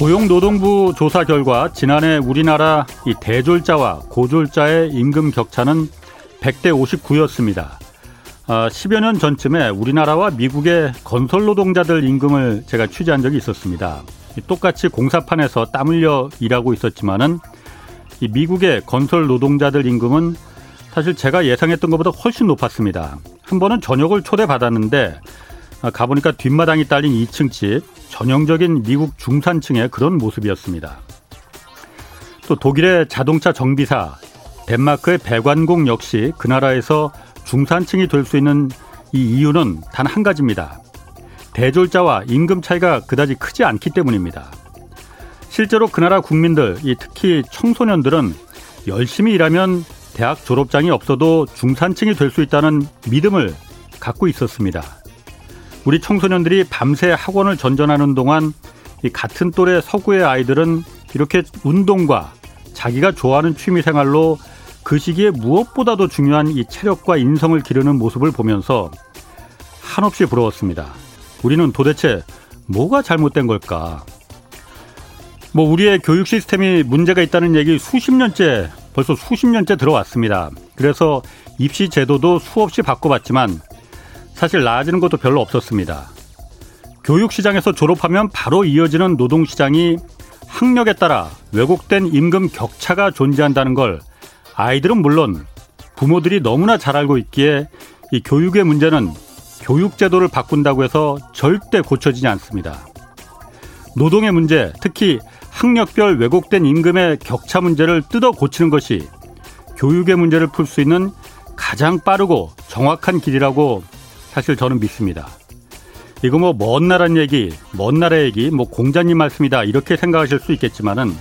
고용노동부 조사 결과 지난해 우리나라 이 대졸자와 고졸자의 임금 격차는 100대 59였습니다. 아, 10여 년 전쯤에 우리나라와 미국의 건설 노동자들 임금을 제가 취재한 적이 있었습니다. 똑같이 공사판에서 땀 흘려 일하고 있었지만은 이 미국의 건설 노동자들 임금은 사실 제가 예상했던 것보다 훨씬 높았습니다. 한 번은 저녁을 초대받았는데 아, 가보니까 뒷마당이 딸린 2층 집, 전형적인 미국 중산층의 그런 모습이었습니다. 또 독일의 자동차 정비사, 덴마크의 배관공 역시 그 나라에서 중산층이 될 수 있는 이 이유는 단 한 가지입니다. 대졸자와 임금 차이가 그다지 크지 않기 때문입니다. 실제로 그 나라 국민들, 특히 청소년들은 열심히 일하면 대학 졸업장이 없어도 중산층이 될 수 있다는 믿음을 갖고 있었습니다. 우리 청소년들이 밤새 학원을 전전하는 동안 같은 또래 서구의 아이들은 이렇게 운동과 자기가 좋아하는 취미 생활로 그 시기에 무엇보다도 중요한 이 체력과 인성을 기르는 모습을 보면서 한없이 부러웠습니다. 우리는 도대체 뭐가 잘못된 걸까? 뭐 우리의 교육 시스템이 문제가 있다는 얘기 수십 년째 벌써 수십 년째 들어왔습니다. 그래서 입시 제도도 수없이 바꿔봤지만 사실 나아지는 것도 별로 없었습니다. 교육 시장에서 졸업하면 바로 이어지는 노동 시장이 학력에 따라 왜곡된 임금 격차가 존재한다는 걸 아이들은 물론 부모들이 너무나 잘 알고 있기에 이 교육의 문제는 교육 제도를 바꾼다고 해서 절대 고쳐지지 않습니다. 노동의 문제, 특히 학력별 왜곡된 임금의 격차 문제를 뜯어 고치는 것이 교육의 문제를 풀 수 있는 가장 빠르고 정확한 길이라고 사실 저는 믿습니다. 이거 뭐 먼 나라는 얘기, 먼 나라 얘기, 뭐 공자님 말씀이다 이렇게 생각하실 수 있겠지만은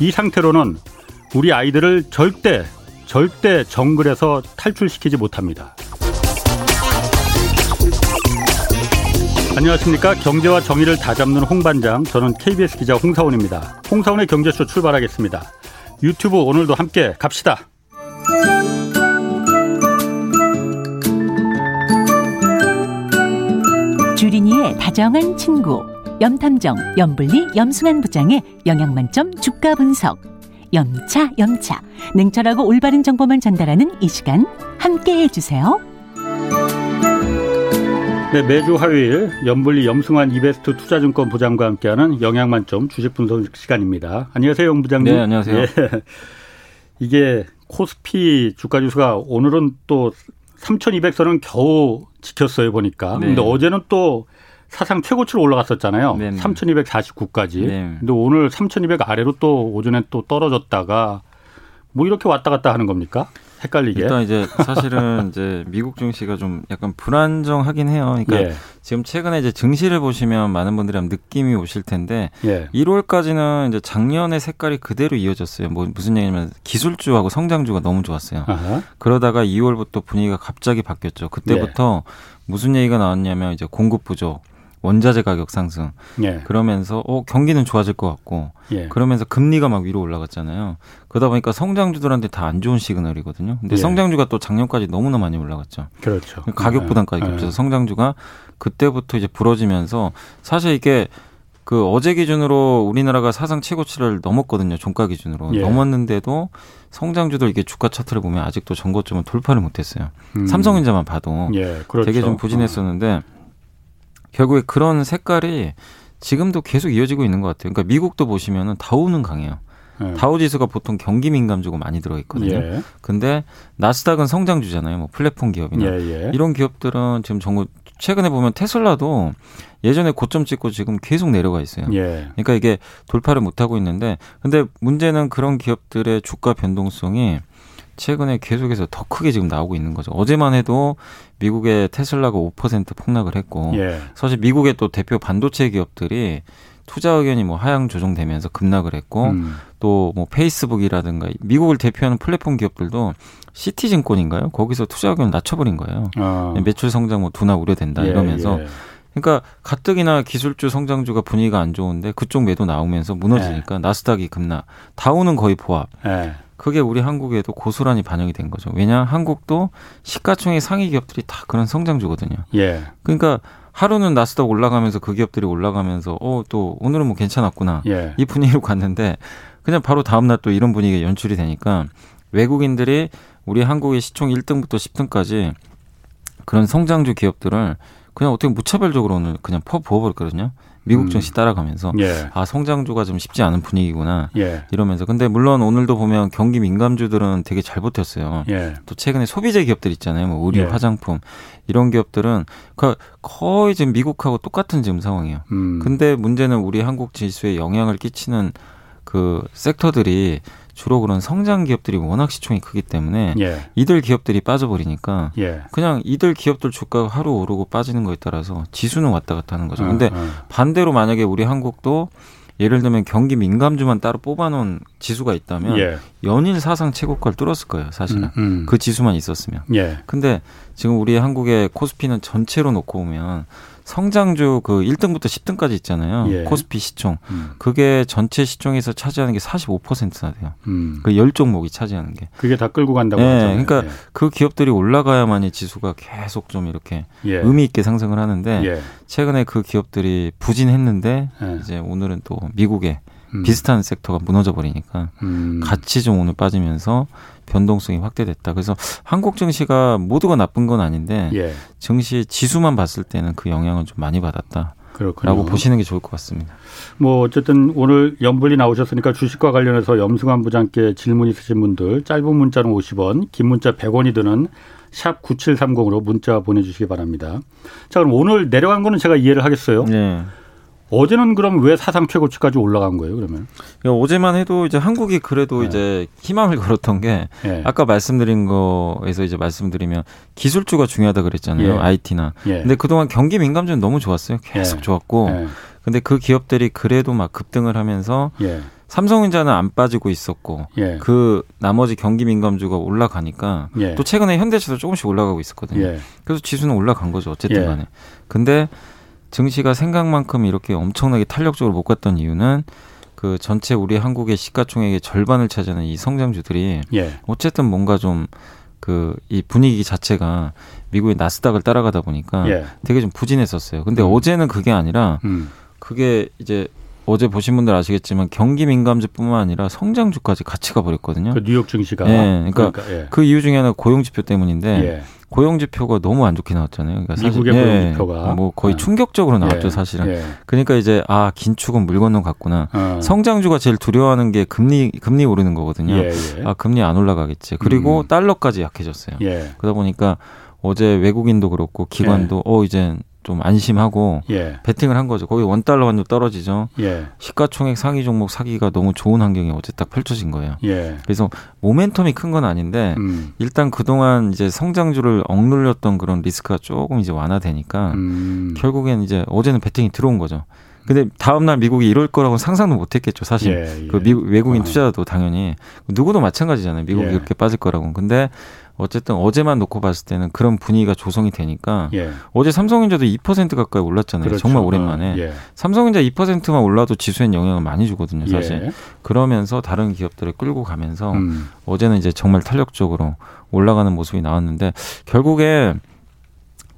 이 상태로는 우리 아이들을 절대 절대 정글에서 탈출시키지 못합니다. 안녕하십니까. 경제와 정의를 다잡는 홍반장. 저는 KBS 기자 홍사원입니다. 홍사원의 경제쇼 출발하겠습니다. 유튜브 오늘도 함께 갑시다. 주린이의 다정한 친구. 염탐정, 염블리, 염승한 부장의 영양만점 주가 분석. 염차, 염차. 냉철하고 올바른 정보만 전달하는 이 시간 함께 해주세요. 네, 매주 화요일 염블리 염승환 이베스트 투자증권 부장과 함께하는 영양만점 주식 분석 시간입니다. 안녕하세요, 영 부장님. 네, 안녕하세요. 네. 이게 코스피 주가 지수가 오늘은 또 3,200선은 겨우 지켰어요 보니까. 네. 근데 어제는 또 사상 최고치로 올라갔었잖아요. 네 3,249까지. 네. 근데 오늘 3,200 아래로 또 오전에 또 떨어졌다가 뭐 이렇게 왔다 갔다 하는 겁니까? 헷갈리게. 일단 이제 사실은 이제 미국 증시가 좀 약간 불안정하긴 해요. 그러니까 예. 지금 최근에 이제 증시를 보시면 많은 분들이 한 느낌이 오실 텐데 예. 1월까지는 이제 작년의 색깔이 그대로 이어졌어요. 뭐 무슨 얘기냐면 기술주하고 성장주가 너무 좋았어요. 아하. 그러다가 2월부터 분위기가 갑자기 바뀌었죠. 그때부터 예. 무슨 얘기가 나왔냐면 이제 공급 부족, 원자재 가격 상승. 예. 그러면서 어 경기는 좋아질 것 같고 예. 그러면서 금리가 막 위로 올라갔잖아요. 그러다 보니까 성장주들한테 다 안 좋은 시그널이거든요. 근데 예. 성장주가 또 작년까지 너무나 많이 올라갔죠. 그렇죠. 가격 부담까지 예. 겹쳐서 성장주가 그때부터 이제 부러지면서 사실 이게 그 어제 기준으로 우리나라가 사상 최고치를 넘었거든요. 종가 기준으로 예. 넘었는데도 성장주들 이게 주가 차트를 보면 아직도 전고점은 돌파를 못했어요. 음. 삼성전자만 봐도 예, 그렇죠. 되게 좀 부진했었는데 어. 결국에 그런 색깔이 지금도 계속 이어지고 있는 것 같아요. 그러니까 미국도 보시면은 다우는 강해요. 네. 다우 지수가 보통 경기 민감주고 많이 들어 있거든요. 예. 근데 나스닥은 성장주잖아요. 뭐 플랫폼 기업이나 예, 예. 이런 기업들은 지금 전국 최근에 보면 테슬라도 예전에 고점 찍고 지금 계속 내려가 있어요. 예. 그러니까 이게 돌파를 못 하고 있는데 근데 문제는 그런 기업들의 주가 변동성이 최근에 계속해서 더 크게 지금 나오고 있는 거죠. 어제만 해도 미국의 테슬라가 5% 폭락을 했고 예. 사실 미국의 또 대표 반도체 기업들이 투자 의견이 뭐 하향 조정되면서 급락을 했고 음. 또뭐 페이스북이라든가 미국을 대표하는 플랫폼 기업들도 시티증권인가요? 거기서 투자 의견을 낮춰버린 거예요. 아. 매출 성장 뭐 둔화 우려된다 예, 이러면서 예. 그러니까 가뜩이나 기술주 성장주가 분위기가 안 좋은데 그쪽 매도 나오면서 무너지니까 예. 나스닥이 급락, 다우는 거의 보합. 예. 그게 우리 한국에도 고스란히 반영이 된 거죠. 왜냐 한국도 시가총액 상위 기업들이 다 그런 성장주거든요. 예. 그러니까 하루는 나스닥 올라가면서 그 기업들이 올라가면서 어 또 오늘은 뭐 괜찮았구나 예. 이 분위기로 갔는데 그냥 바로 다음 날 또 이런 분위기가 연출이 되니까 외국인들이 우리 한국의 시총 1등부터 10등까지 그런 성장주 기업들을 그냥 어떻게 무차별적으로 오늘 그냥 퍼 부어버렸거든요. 미국 음. 증시 따라가면서 예. 아 성장주가 좀 쉽지 않은 분위기구나 예. 이러면서 근데 물론 오늘도 보면 경기 민감주들은 되게 잘 버텼어요. 예. 또 최근에 소비재 기업들 있잖아요, 뭐 의류, 예. 화장품 이런 기업들은 거의 지금 미국하고 똑같은 지금 상황이에요. 음. 근데 문제는 우리 한국 지수에 영향을 끼치는 그 섹터들이 주로 그런 성장 기업들이 워낙 시총이 크기 때문에 예. 이들 기업들이 빠져버리니까 예. 그냥 이들 기업들 주가가 하루 오르고 빠지는 거에 따라서 지수는 왔다 갔다 하는 거죠. 어, 근데 어. 반대로 만약에 우리 한국도 예를 들면 경기 민감주만 따로 뽑아놓은 지수가 있다면 예. 연일 사상 최고가를 뚫었을 거예요, 사실은. 음, 음. 그 지수만 있었으면. 예. 근데 지금 우리 한국의 코스피는 전체로 놓고 보면 성장주 그 1등부터 10등까지 있잖아요. 예. 코스피 시총. 음. 그게 전체 시총에서 차지하는 게 45%나 돼요. 음. 그1 종목이 차지하는 게. 그게 다 끌고 간다고 네, 하잖아요. 그러니까 예. 그 기업들이 올라가야만이 지수가 계속 좀 이렇게 예. 의미 있게 상승을 하는데 예. 최근에 그 기업들이 부진했는데 예. 이제 오늘은 또 미국에 음. 비슷한 섹터가 무너져 버리니까 음. 같이 좀 오늘 빠지면서 변동성이 확대됐다. 그래서 한국 증시가 모두가 나쁜 건 아닌데 예. 증시 지수만 봤을 때는 그 영향을 좀 많이 받았다. 그렇군요. 라고 보시는 게 좋을 것 같습니다. 뭐 어쨌든 오늘 염불이 나오셨으니까 주식과 관련해서 염승환 부장께 질문 있으신 분들 짧은 문자는 50원, 긴 문자 100원이 드는 샵 9730으로 문자 보내주시기 바랍니다. 자 그럼 오늘 내려간 거는 제가 이해를 하겠어요. 네. 어제는 그럼 왜 사상 최고치까지 올라간 거예요, 그러면? 어제만 해도 이제 한국이 그래도 네. 이제 희망을 걸었던 게 네. 아까 말씀드린 거에서 이제 말씀드리면 기술주가 중요하다 그랬잖아요. 예. IT나. 예. 근데 그동안 경기 민감주는 너무 좋았어요. 계속 예. 좋았고. 예. 근데 그 기업들이 그래도 막 급등을 하면서 예. 삼성전자는 안 빠지고 있었고 예. 그 나머지 경기 민감주가 올라가니까 또 최근에 현대차도 조금씩 올라가고 있었거든요. 그래서 지수는 올라간 거죠. 어쨌든 간에. 근데 증시가 생각만큼 이렇게 엄청나게 탄력적으로 못 갔던 이유는 그 전체 우리 한국의 시가총액의 절반을 차지하는 이 성장주들이 예. 어쨌든 뭔가 좀 그 이 분위기 자체가 미국의 나스닥을 따라가다 보니까 예. 되게 좀 부진했었어요. 근데 음. 어제는 그게 아니라 음. 그게 이제 어제 보신 분들 아시겠지만 경기 민감주뿐만 아니라 성장주까지 같이 가버렸거든요. 그 뉴욕 증시가. 네, 그러니까, 그러니까 예. 그 이유 중에 하나 고용 지표 때문인데 예. 고용 지표가 너무 안 좋게 나왔잖아요. 그러니까 미국의 사실, 고용 지표가 예, 뭐 거의 네. 충격적으로 나왔죠, 예. 사실은. 예. 그러니까 이제 아 긴축은 물 건너 갔구나. 어. 성장주가 제일 두려워하는 게 금리 금리 오르는 거거든요. 예, 예. 아 금리 안 올라가겠지. 그리고 음. 달러까지 약해졌어요. 예. 그러다 보니까 어제 외국인도 그렇고 기관도 어 이제 좀 안심하고 예. 베팅을 한 거죠. 거기 원 달러 환율 떨어지죠. 예. 시가총액 상위 종목 사기가 너무 좋은 환경이 어제 딱 펼쳐진 거예요. 예. 그래서 모멘텀이 큰 건 아닌데 음. 일단 그동안 이제 성장주를 억눌렸던 그런 리스크가 조금 이제 완화되니까 음. 결국엔 이제 어제는 베팅이 들어온 거죠. 근데 다음 날 미국이 이럴 거라고 상상도 못 했겠죠, 사실. 예, 예. 그 미국 외국인 어. 투자도 당연히 누구도 마찬가지잖아요. 미국이 예. 이렇게 빠질 거라고. 근데 어쨌든 어제만 놓고 봤을 때는 그런 분위기가 조성이 되니까 예. 어제 삼성전자도 2% 가까이 올랐잖아요. 그렇죠. 정말 오랜만에. 어, 예. 삼성전자 2%만 올라도 지수엔 영향을 많이 주거든요, 사실. 예. 그러면서 다른 기업들을 끌고 가면서 음. 어제는 이제 정말 탄력적으로 올라가는 모습이 나왔는데 결국에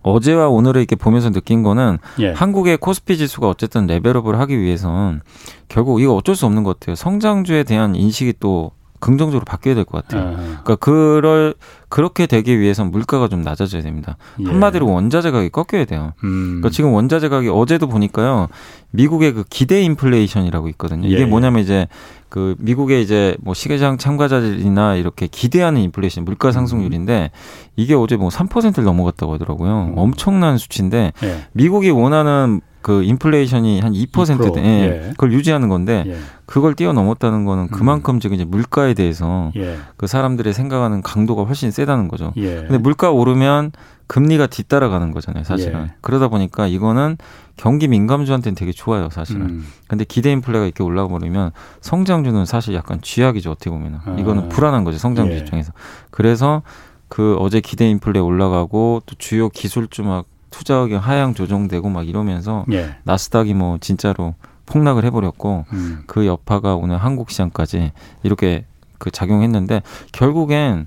어제와 오늘을 이렇게 보면서 느낀 거는 예. 한국의 코스피 지수가 어쨌든 레벨업을 하기 위해선 결국 이거 어쩔 수 없는 것 같아요. 성장주에 대한 인식이 또 긍정적으로 바뀌어야 될 것 같아요. 아. 그러니까 그럴 그렇게 되기 위해선 물가가 좀 낮아져야 됩니다. 예. 한마디로 원자재 가격이 꺾여야 돼요. 음. 그러니까 지금 원자재 가격이 어제도 보니까요. 미국의 그 기대 인플레이션이라고 있거든요. 이게 예. 뭐냐면 이제 그 미국의 이제 뭐 시계장 참가자들이나 이렇게 기대하는 인플레이션 물가 상승률인데 이게 어제 뭐 3%를 넘어갔다고 하더라고요. 음. 엄청난 수치인데 예. 미국이 원하는 그 인플레이션이 한 2%대 예. 예. 그걸 유지하는 건데 예. 그걸 뛰어넘었다는 거는 음. 그만큼 지금 이제 물가에 대해서 예. 그 사람들의 생각하는 강도가 훨씬 세다는 거죠. 예. 근데 물가 오르면 금리가 뒤따라가는 거잖아요, 사실은. 예. 그러다 보니까 이거는 경기 민감주한테는 되게 좋아요, 사실은. 음. 근데 기대 인플레가 이렇게 올라가 버리면 성장주는 사실 약간 쥐약이죠, 어떻게 보면은. 아. 이거는 불안한 거죠, 성장주 입장에서. 그래서 그 어제 기대 인플레 올라가고 또 주요 기술주 막 투자 의견 하향 조정되고 막 이러면서 예. 나스닥이 뭐 진짜로 폭락을 해버렸고 음. 그 여파가 오늘 한국 시장까지 이렇게 그 작용했는데 결국엔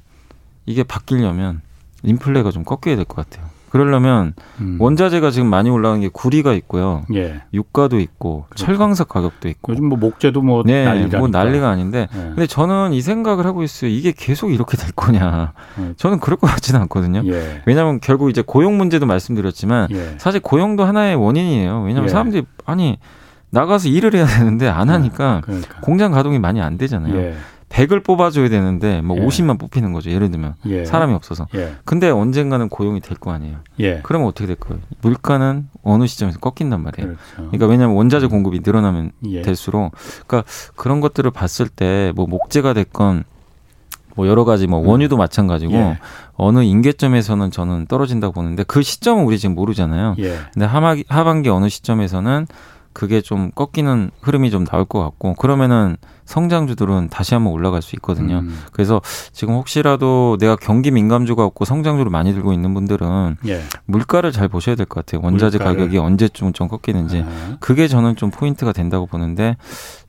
이게 바뀌려면 인플레가 좀 꺾여야 될 것 같아요. 그러려면 음. 원자재가 지금 많이 올라간 게 구리가 있고요. 예. 유가도 있고 그렇죠. 철광석 가격도 있고. 요즘 뭐 목재도 뭐 네, 난리라니까. 뭐 난리가 아닌데. 예. 근데 저는 이 생각을 하고 있어요. 이게 계속 이렇게 될 거냐. 예. 저는 그럴 것 같지는 않거든요. 예. 왜냐하면 결국 이제 고용 문제도 말씀드렸지만 예. 사실 고용도 하나의 원인이에요. 왜냐하면 예. 사람들이 아니 나가서 일을 해야 되는데 안 하니까 그러니까. 공장 가동이 많이 안 되잖아요. 100을 뽑아줘야 되는데 뭐 예. 50만 뽑히는 거죠. 예를 들면 예. 사람이 없어서. 예. 근데 언젠가는 고용이 될 거 아니에요. 예. 그러면 어떻게 될 거예요? 물가는 어느 시점에서 꺾인단 말이에요. 그렇죠. 그러니까 왜냐하면 원자재 공급이 늘어나면 예. 될수록 그러니까 그런 것들을 봤을 때 뭐 목재가 됐건 뭐 여러 가지 뭐 원유도 음. 마찬가지고 예. 어느 임계점에서는 저는 떨어진다고 보는데 그 시점은 우리 지금 모르잖아요. 예. 근데 하반기, 하반기 어느 시점에서는 그게 좀 꺾이는 흐름이 좀 나올 것 같고 그러면은 성장주들은 다시 한번 올라갈 수 있거든요. 음. 그래서 지금 혹시라도 내가 경기 민감주가 없고 성장주를 많이 들고 있는 분들은 예. 물가를 잘 보셔야 될 것 같아요. 원자재 물가를. 가격이 언제쯤 좀 꺾이는지 아. 그게 저는 좀 포인트가 된다고 보는데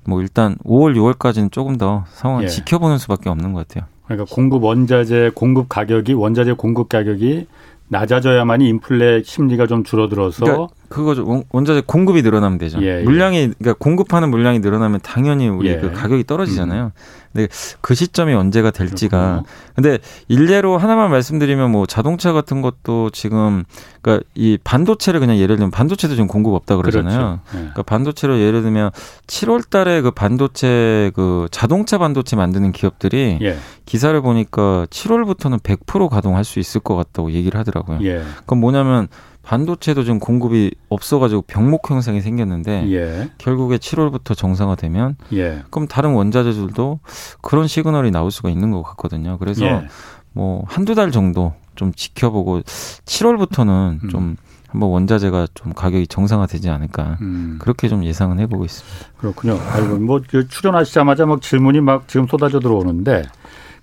뭐 일단 5월, 6월까지는 조금 더 상황 예. 지켜보는 수밖에 없는 것 같아요. 그러니까 공급 원자재 공급 가격이 원자재 공급 가격이 낮아져야만이 인플레 심리가 좀 줄어들어서 그러니까 그거죠. 원자재 공급이 늘어나면 되죠. 예, 예. 물량이 그러니까 공급하는 물량이 늘어나면 당연히 우리 예. 그 가격이 떨어지잖아요. 음. 근데 그 시점이 언제가 될지가 그렇군요. 근데 일례로 하나만 말씀드리면 뭐 자동차 같은 것도 지금 그러니까 이 반도체를 그냥 예를 들면 반도체도 지금 공급 없다 그러잖아요. 그렇죠. 예. 그러니까 반도체로 예를 들면 7월 달에 그 반도체 그 자동차 반도체 만드는 기업들이 예. 기사를 보니까 7월부터는 100% 가동할 수 있을 것 같다고 얘기를 하더라고요. 예. 그건 뭐냐면 반도체도 좀 공급이 없어가지고 병목 형상이 생겼는데 예. 결국에 7월부터 정상화되면 예. 그럼 다른 원자재들도 그런 시그널이 나올 수가 있는 것 같거든요. 그래서 예. 뭐 한두 달 정도 좀 지켜보고 7월부터는 음. 좀 한번 원자재가 좀 가격이 정상화되지 않을까 음. 그렇게 좀 예상은 해보고 있습니다. 그렇군요. 아이고 뭐 출연하시자마자 막 질문이 막 지금 쏟아져 들어오는데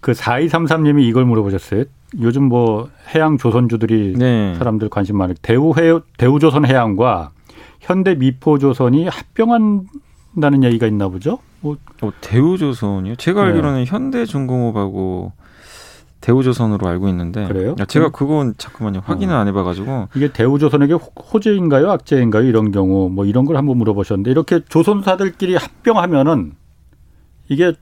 그 4233님이 이걸 물어보셨어요. 요즘 뭐 해양 조선주들이 네. 사람들 관심 많은 대우 해 대우조선 해양과 현대 미포조선이 합병한다는 얘기가 있나 보죠? 뭐 어, 대우조선이요? 제가 네. 알기로는 네. 현대중공업하고 대우조선으로 알고 있는데 그래요? 제가 그건 잠깐만요 확인을 어. 안 해봐가지고 이게 대우조선에게 호재인가요, 악재인가요? 이런 경우 뭐 이런 걸 한번 물어보셨는데 이렇게 조선사들끼리 합병하면은 이게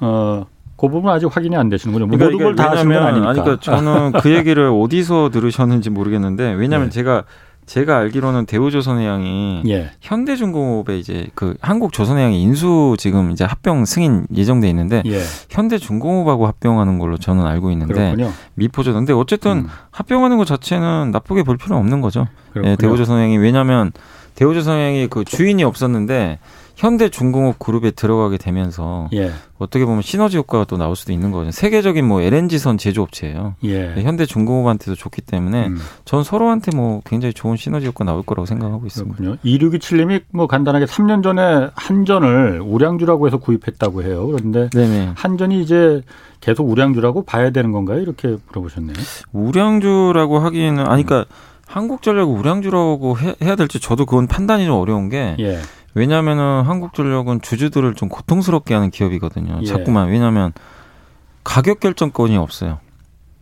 어 그 부분 아직 확인이 안 되시는군요. 뭐 그러니까 모든 걸다 하시는 건 아니니까. 아니, 그러니까 저는 그 얘기를 어디서 들으셨는지 모르겠는데 왜냐하면 네. 제가 제가 알기로는 대우조선해양이 예. 현대중공업에 이제 그 한국조선해양이 인수 지금 이제 합병 승인 예정돼 있는데 예. 현대중공업하고 합병하는 걸로 저는 알고 있는데. 미포조선 근데 어쨌든 음. 합병하는 것 자체는 나쁘게 볼 필요는 없는 거죠. 예, 대우조선해양이 왜냐하면 대우조선해양이 그 주인이 없었는데 현대중공업 그룹에 들어가게 되면서 예. 어떻게 보면 시너지 효과가 또 나올 수도 있는 거죠. 세계적인 뭐 LNG선 제조업체예요. 예. 네, 현대중공업한테도 좋기 때문에 음. 전 서로한테 뭐 굉장히 좋은 시너지 효과 나올 거라고 생각하고 있습니다. 그렇군요. 2627님이 뭐 간단하게 3년 전에 한전을 우량주라고 해서 구입했다고 해요. 그런데 네네. 한전이 이제 계속 우량주라고 봐야 되는 건가요? 이렇게 물어보셨네요. 우량주라고 하기에는 아니 그러니까 한국전력 우량주라고 해 야 될지 저도 그건 판단이 좀 어려운 게 예. 왜냐하면은 한국전력은 주주들을 좀 고통스럽게 하는 기업이거든요. 예. 자꾸만 왜냐하면 가격 결정권이 없어요.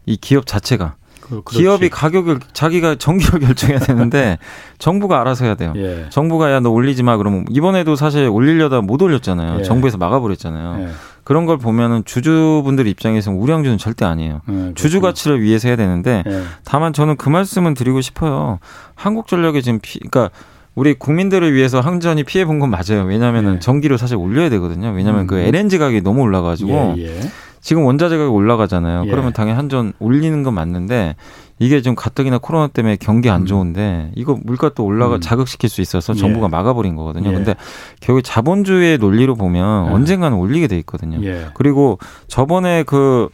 이 기업 자체가. 그, 기업이 가격을 자기가 정기로 결정해야 되는데 정부가 알아서 해야 돼요. 예. 정부가 야 너 올리지 마 그러면 이번에도 사실 올리려다 못 올렸잖아요. 예. 정부에서 막아버렸잖아요. 예. 그런 걸 보면은 주주분들 입장에서는 우량주는 절대 아니에요. 네, 주주 가치를 위해서 해야 되는데 네. 다만 저는 그 말씀은 드리고 싶어요. 한국전력에 지금 피, 그러니까 우리 국민들을 위해서 항전이 피해 본 건 맞아요. 왜냐하면은 예. 전기료 사실 올려야 되거든요. 왜냐하면 그 음. 그 LNG 가격이 너무 올라가지고 예, 예. 지금 원자재 가격이 올라가잖아요. 예. 그러면 당연히 한전 올리는 건 맞는데 이게 좀 가뜩이나 코로나 때문에 경기 안 음. 좋은데 이거 물가 또 올라가 음. 자극시킬 수 있어서 정부가 예. 막아버린 거거든요. 예. 근데 결국 자본주의의 논리로 보면 예. 언젠가는 올리게 돼 있거든요. 그리고 저번에 그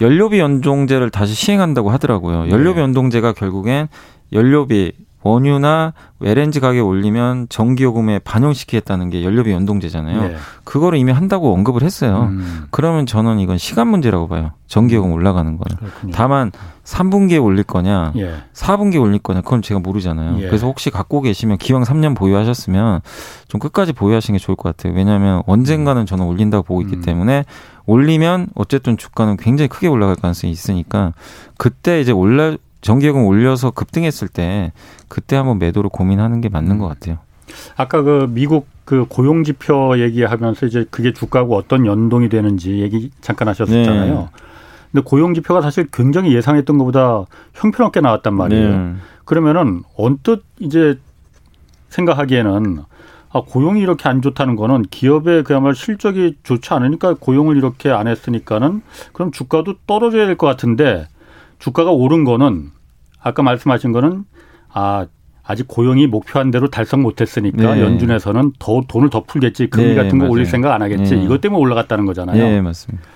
연료비 연동제를 다시 시행한다고 하더라고요. 연료비 연동제가 결국엔 연료비 원유나 LNG 가격 올리면 전기요금에 반영시키겠다는 게 연료비 연동제잖아요. 네. 그거를 이미 한다고 언급을 했어요. 음. 그러면 저는 이건 시간 문제라고 봐요. 전기요금 올라가는 거는. 그렇군요. 다만 3분기에 올릴 거냐, 예. 4분기에 올릴 거냐, 그건 제가 모르잖아요. 예. 그래서 혹시 갖고 계시면 기왕 3년 보유하셨으면 좀 끝까지 보유하시는 게 좋을 것 같아요. 왜냐하면 언젠가는 저는 올린다고 보고 있기 음. 때문에 올리면 어쨌든 주가는 굉장히 크게 올라갈 가능성이 있으니까 그때 이제 올라 전기요금 올려서 급등했을 때 그때 한번 매도를 고민하는 게 맞는 것 같아요. 아까 그 미국 그 고용 지표 얘기하면서 이제 그게 주가하고 어떤 연동이 되는지 얘기 잠깐 하셨었잖아요. 네. 근데 고용 지표가 사실 굉장히 예상했던 것보다 형편없게 나왔단 말이에요. 네. 그러면은 언뜻 이제 생각하기에는 아, 고용이 이렇게 안 좋다는 거는 기업의 그야말로 실적이 좋지 않으니까 고용을 이렇게 안 했으니까는 그럼 주가도 떨어져야 될 것 같은데 주가가 오른 거는 아까 말씀하신 거는 아 아직 고용이 목표한 대로 달성 못했으니까 네. 연준에서는 더 돈을 더 풀겠지 금리 네, 같은 거 맞아요. 올릴 생각 안 하겠지 네. 이것 때문에 올라갔다는 거잖아요. 네 맞습니다.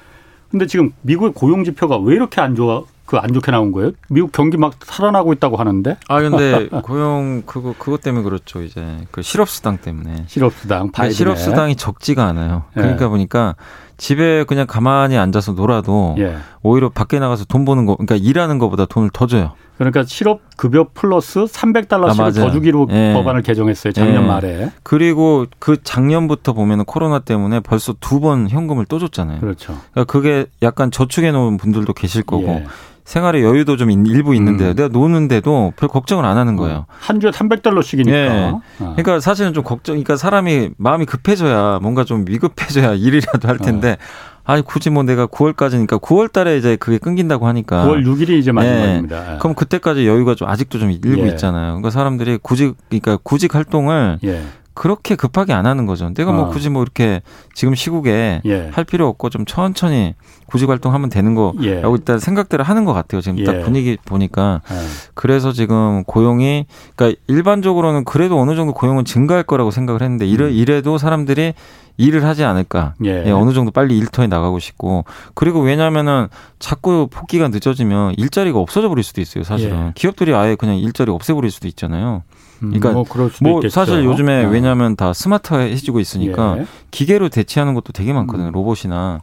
근데 지금 미국의 고용 지표가 왜 이렇게 안 좋아? 그 안 좋게 나온 거예요? 미국 경기 막 살아나고 있다고 하는데? 아 근데 고용 그거 그것 때문에 그렇죠 이제 그 실업 수당 때문에 실업 수당 실업 수당이 적지가 않아요. 예. 그러니까 보니까 집에 그냥 가만히 앉아서 놀아도 예. 오히려 밖에 나가서 돈 버는 거 그러니까 일하는 것보다 돈을 더 줘요. 그러니까 실업 급여 플러스 300달러씩을 아, 더 주기로 예. 법안을 개정했어요 작년 예. 말에. 그리고 그 작년부터 보면은 코로나 때문에 벌써 두 번 현금을 또 줬잖아요. 그렇죠. 그러니까 그게 약간 저축해 놓은 분들도 계실 거고 예. 생활의 여유도 좀 일부 있는데 음. 내가 노는데도 별 걱정을 안 하는 거예요. 어, 한 주에 300달러씩이니까. 예. 어. 그러니까 사실은 좀 걱정, 그러니까 사람이 마음이 급해져야 뭔가 좀 위급해져야 일이라도 할 텐데 어. 아니 굳이 뭐 내가 9월까지니까 9월 달에 이제 그게 끊긴다고 하니까 9월 6일이 이제 마지막입니다. 예. 그럼 그때까지 여유가 좀 아직도 좀 일부 예. 있잖아요. 그러니까 사람들이 구직 그러니까 구직 활동을 예. 그렇게 급하게 안 하는 거죠. 내가 뭐 어. 굳이 뭐 이렇게 지금 시국에 예. 할 필요 없고 좀 천천히 구직 활동하면 되는 거라고 예. 일단 생각들을 하는 것 같아요. 지금 딱 예. 분위기 보니까 예. 그래서 지금 고용이 그러니까 일반적으로는 그래도 어느 정도 고용은 증가할 거라고 생각을 했는데 이래, 음. 이래도 사람들이 일을 하지 않을까. 예. 예. 어느 정도 빨리 일터에 나가고 싶고. 그리고 왜냐하면은 자꾸 복귀가 늦어지면 일자리가 없어져 버릴 수도 있어요. 사실은 예. 기업들이 아예 그냥 일자리 없애버릴 수도 있잖아요. 음, 그러니까 뭐, 뭐 사실 요즘에 네. 왜냐하면 다 스마트해지고 있으니까 예. 기계로 대체하는 것도 되게 많거든요. 음. 로봇이나.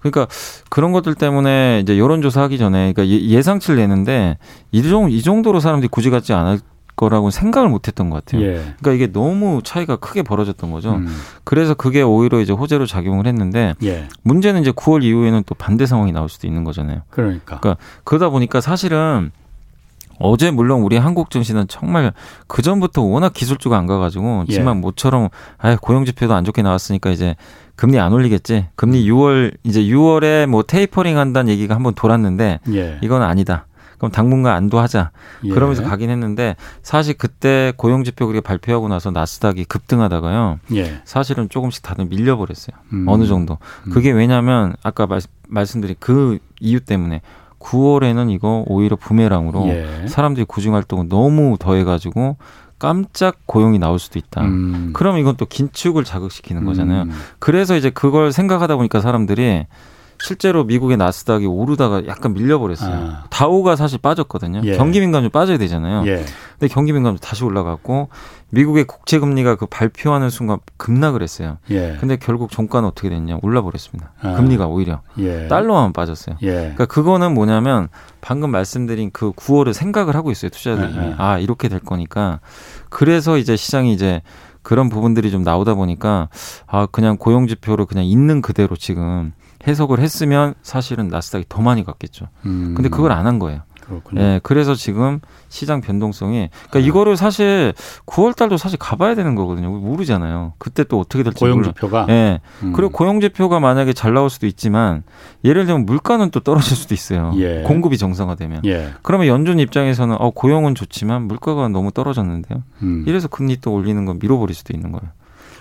그러니까 그런 것들 때문에 이제 여론조사 하기 전에 그러니까 예, 예상치를 내는데 이 정도 이 정도로 사람들이 굳이 갖지 않을 거라고 생각을 못 했던 것 같아요. 예. 그러니까 이게 너무 차이가 크게 벌어졌던 거죠. 음. 그래서 그게 오히려 이제 호재로 작용을 했는데 예. 문제는 이제 9월 이후에는 또 반대 상황이 나올 수도 있는 거잖아요. 그러니까. 그러니까 그러다 보니까 사실은 어제 물론 우리 한국 증시는 정말 그 전부터 워낙 기술주가 안 가가지고 예. 지만 모처럼 아 고용 지표도 안 좋게 나왔으니까 이제 금리 안 올리겠지. 금리 6월 이제 6월에 뭐 테이퍼링 한다는 얘기가 한번 돌았는데 예. 이건 아니다. 그럼 당분간 안도하자. 예. 그러면서 가긴 했는데 사실 그때 고용 지표 그게 발표하고 나서 나스닥이 급등하다가요. 예. 사실은 조금씩 다들 밀려버렸어요. 음. 어느 정도. 음. 그게 왜냐하면 아까 말, 말씀드린 그 이유 때문에 9월에는 이거 오히려 부메랑으로 예. 사람들이 구중 활동을 너무 더해가지고 깜짝 고용이 나올 수도 있다. 음. 그럼 이건 또 긴축을 자극시키는 거잖아요. 음. 그래서 이제 그걸 생각하다 보니까 사람들이 실제로 미국의 나스닥이 오르다가 약간 밀려버렸어요. 아. 다우가 사실 빠졌거든요. 예. 경기 민감주 빠져야 되잖아요. 예. 근데 경기 민감주 다시 올라갔고 미국의 국채 금리가 그 발표하는 순간 급락을 했어요. 예. 근데 결국 종가는 어떻게 됐냐? 올라버렸습니다. 아. 금리가 오히려 예. 달러만 빠졌어요. 예. 그러니까 그거는 뭐냐면 방금 말씀드린 그 9월을 생각을 하고 있어요. 투자자들이. 예, 예. 아, 이렇게 될 거니까. 그래서 이제 시장이 이제 그런 부분들이 좀 나오다 보니까 아 그냥 고용 지표를 그냥 있는 그대로 지금 해석을 했으면 사실은 나스닥이 더 많이 갔겠죠. 음. 근데 그걸 안 한 거예요. 그렇군요. 예, 그래서 지금 시장 변동성이 그러니까 아. 이거를 사실 9월 달도 사실 가봐야 되는 거거든요. 모르잖아요. 그때 또 어떻게 될지 고용 지표가 예. 음. 그리고 고용 지표가 만약에 잘 나올 수도 있지만 예를 들면 물가는 또 떨어질 수도 있어요. 예. 공급이 정상화되면. 예. 그러면 연준 입장에서는 어 고용은 좋지만 물가가 너무 떨어졌는데요. 음. 이래서 금리 또 올리는 건 밀어버릴 수도 있는 거예요.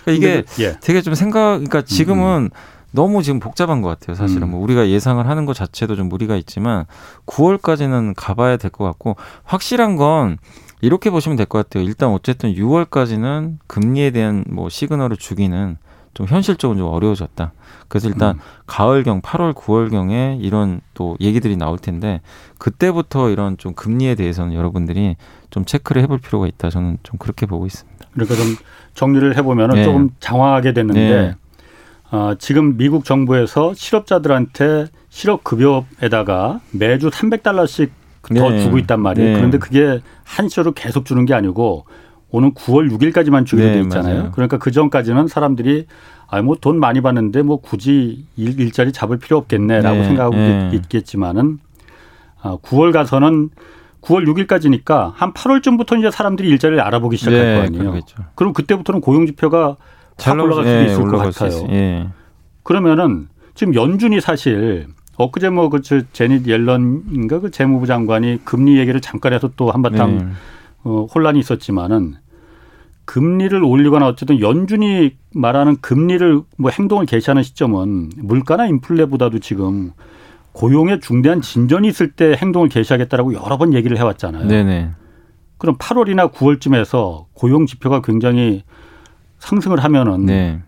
그러니까 이게 예. 되게 좀 생각 그러니까 지금은 음. 음. 너무 지금 복잡한 것 같아요. 사실은 음. 뭐 우리가 예상을 하는 것 자체도 좀 무리가 있지만 9월까지는 가봐야 될 것 같고 확실한 건 이렇게 보시면 될 것 같아요. 일단 어쨌든 6월까지는 금리에 대한 뭐 시그널을 주기는 좀 현실적으로 좀 어려워졌다. 그래서 일단 음. 가을경 8월 9월경에 이런 또 얘기들이 나올 텐데 그때부터 이런 좀 금리에 대해서는 여러분들이 좀 체크를 해볼 필요가 있다. 저는 좀 그렇게 보고 있습니다. 그러니까 좀 정리를 해보면 은 네. 조금 장황하게 됐는데 네. 어, 지금 미국 정부에서 실업자들한테 실업급여에다가 매주 300달러씩 더 네. 주고 있단 말이에요. 네. 그런데 그게 한시로 계속 주는 게 아니고 오는 9월 6일까지만 주기로 네, 돼 있잖아요. 맞아요. 그러니까 그 전까지는 사람들이 아, 뭐 돈 많이 받는데 뭐 굳이 일, 일자리 잡을 필요 없겠네라고 네, 생각하고 네. 있겠지만은 아, 9월 가서는 9월 6일까지니까 한 8월쯤부터 이제 사람들이 일자리를 알아보기 시작할 네, 거 아니에요. 그러겠죠. 그럼 그때부터는 고용 지표가 잘 올라갈 수도 예, 있을 것 같아요. 예. 그러면은 지금 연준이 사실 엊그제 뭐그 제닛 옐런인가 그 재무부 장관이 금리 얘기를 잠깐 해서 또 한바탕 네. 어, 혼란이 있었지만은 금리를 올리거나 어쨌든 연준이 말하는 금리를 뭐 행동을 개시하는 시점은 물가나 인플레보다도 지금 고용에 중대한 진전이 있을 때 행동을 개시하겠다라고 여러 번 얘기를 해왔잖아요. 네네. 그럼 8월이나 9월쯤에서 고용 지표가 굉장히 상승을 하면은 네.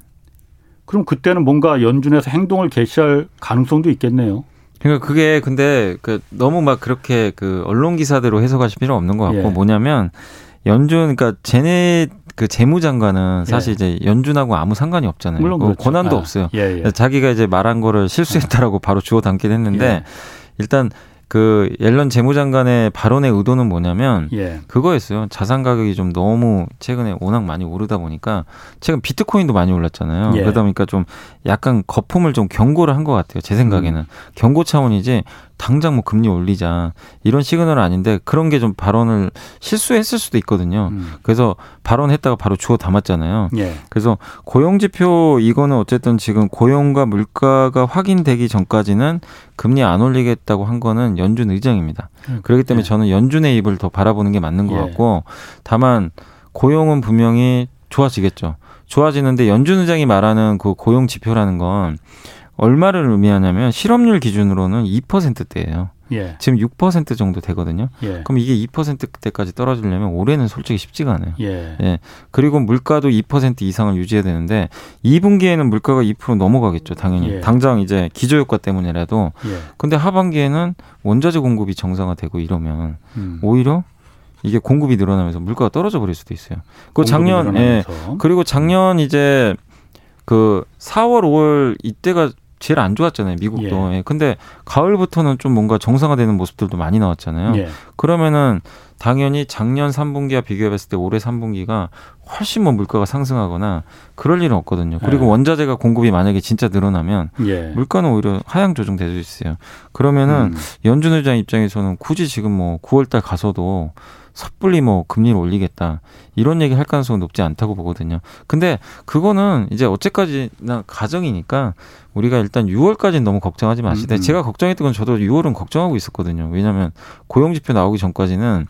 그럼 그때는 뭔가 연준에서 행동을 개시할 가능성도 있겠네요. 그러니까 그게 근데 그 너무 막 그렇게 그 언론 기사대로 해석하실 필요 없는 것 같고 예. 뭐냐면 연준 그러니까 쟤네 그 재무장관은 사실 예. 이제 연준하고 아무 상관이 없잖아요. 물론 그 그렇죠. 권한도 아. 없어요. 예, 예. 자기가 이제 말한 거를 실수했다라고 바로 주워 담긴 했는데 예. 일단 그 옐런 재무장관의 발언의 의도는 뭐냐면 예. 그거였어요. 자산 가격이 좀 너무 최근에 워낙 많이 오르다 보니까 최근 비트코인도 많이 올랐잖아요. 예. 그러다 보니까 좀 약간 거품을 좀 경고를 한 것 같아요. 제 생각에는 음. 경고 차원이지 당장 뭐 금리 올리자 이런 시그널은 아닌데 그런 게 좀 발언을 실수했을 수도 있거든요. 음. 그래서 발언했다가 바로 주워 담았잖아요. 예. 그래서 고용 지표 이거는 어쨌든 지금 고용과 물가가 확인되기 전까지는 금리 안 올리겠다고 한 거는 연준 의장입니다. 음. 그렇기 때문에 예. 저는 연준의 입을 더 바라보는 게 맞는 것 예. 같고 다만 고용은 분명히 좋아지겠죠. 좋아지는데 연준 의장이 말하는 그 고용 지표라는 건 얼마를 의미하냐면 실업률 기준으로는 2%대예요. 예. 지금 6% 정도 되거든요. 예. 그럼 이게 2%대까지 떨어지려면 올해는 솔직히 쉽지가 않아요. 예. 예. 그리고 물가도 2% 이상을 유지해야 되는데 2분기에는 물가가 2% 넘어가겠죠, 당연히. 예. 당장 이제 기저 효과 때문이라도. 예. 근데 하반기에는 원자재 공급이 정상화되고 이러면 음. 오히려 이게 공급이 늘어나면서 물가가 떨어져 버릴 수도 있어요. 그 작년 예. 그리고 작년 이제 그 4월, 5월 이때가 제일 안 좋았잖아요, 미국도. 예. 예. 근데 가을부터는 좀 뭔가 정상화되는 모습들도 많이 나왔잖아요. 예. 그러면은 당연히 작년 3분기와 비교해 봤을 때 올해 3분기가 훨씬 뭐 물가가 상승하거나 그럴 일은 없거든요. 그리고 예. 원자재가 공급이 만약에 진짜 늘어나면 예. 물가는 오히려 하향 조정될 수 있어요. 그러면은 음. 연준 의장 입장에서는 굳이 지금 뭐 9월 달 가서도 섣불리 뭐 금리를 올리겠다 이런 얘기 할 가능성은 높지 않다고 보거든요. 근데 그거는 이제 어째까지나 가정이니까 우리가 일단 6월까지는 너무 걱정하지 마시되 음, 음. 제가 걱정했던 건 저도 6월은 걱정하고 있었거든요. 왜냐하면 고용지표 나오기 전까지는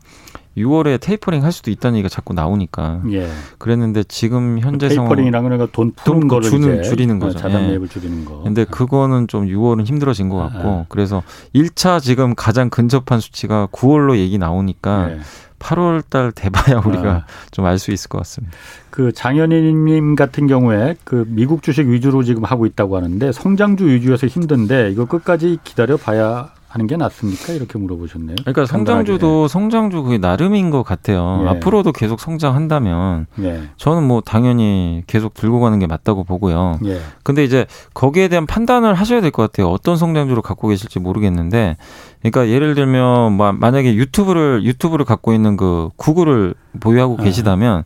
6월에 테이퍼링 할 수도 있다는 얘기가 자꾸 나오니까. 예. 그랬는데 지금 현재 상황 테이퍼링이라는 건돈 푸는 거를 주는 줄이는 거죠. 매입을 예. 줄이는 거. 근데 그거는 좀 6월은 힘들어진 것 같고 아. 그래서 1차 지금 가장 근접한 수치가 9월로 얘기 나오니까 예. 8월 달 돼봐야 우리가 아. 좀알 수 있을 것 같습니다. 그 장현희님 같은 경우에 그 미국 주식 위주로 지금 하고 있다고 하는데 성장주 위주여서 힘든데 이거 끝까지 기다려 봐야 하는 게 낫습니까? 이렇게 물어보셨네요. 그러니까 성장주도 성장주 그게 나름인 것 같아요. 예. 앞으로도 계속 성장한다면 예. 저는 뭐 당연히 계속 들고 가는 게 맞다고 보고요. 예. 근데 이제 거기에 대한 판단을 하셔야 될 것 같아요. 어떤 성장주를 갖고 계실지 모르겠는데 그러니까 예를 들면 만약에 유튜브를 유튜브를 갖고 있는 그 구글을 보유하고 아. 계시다면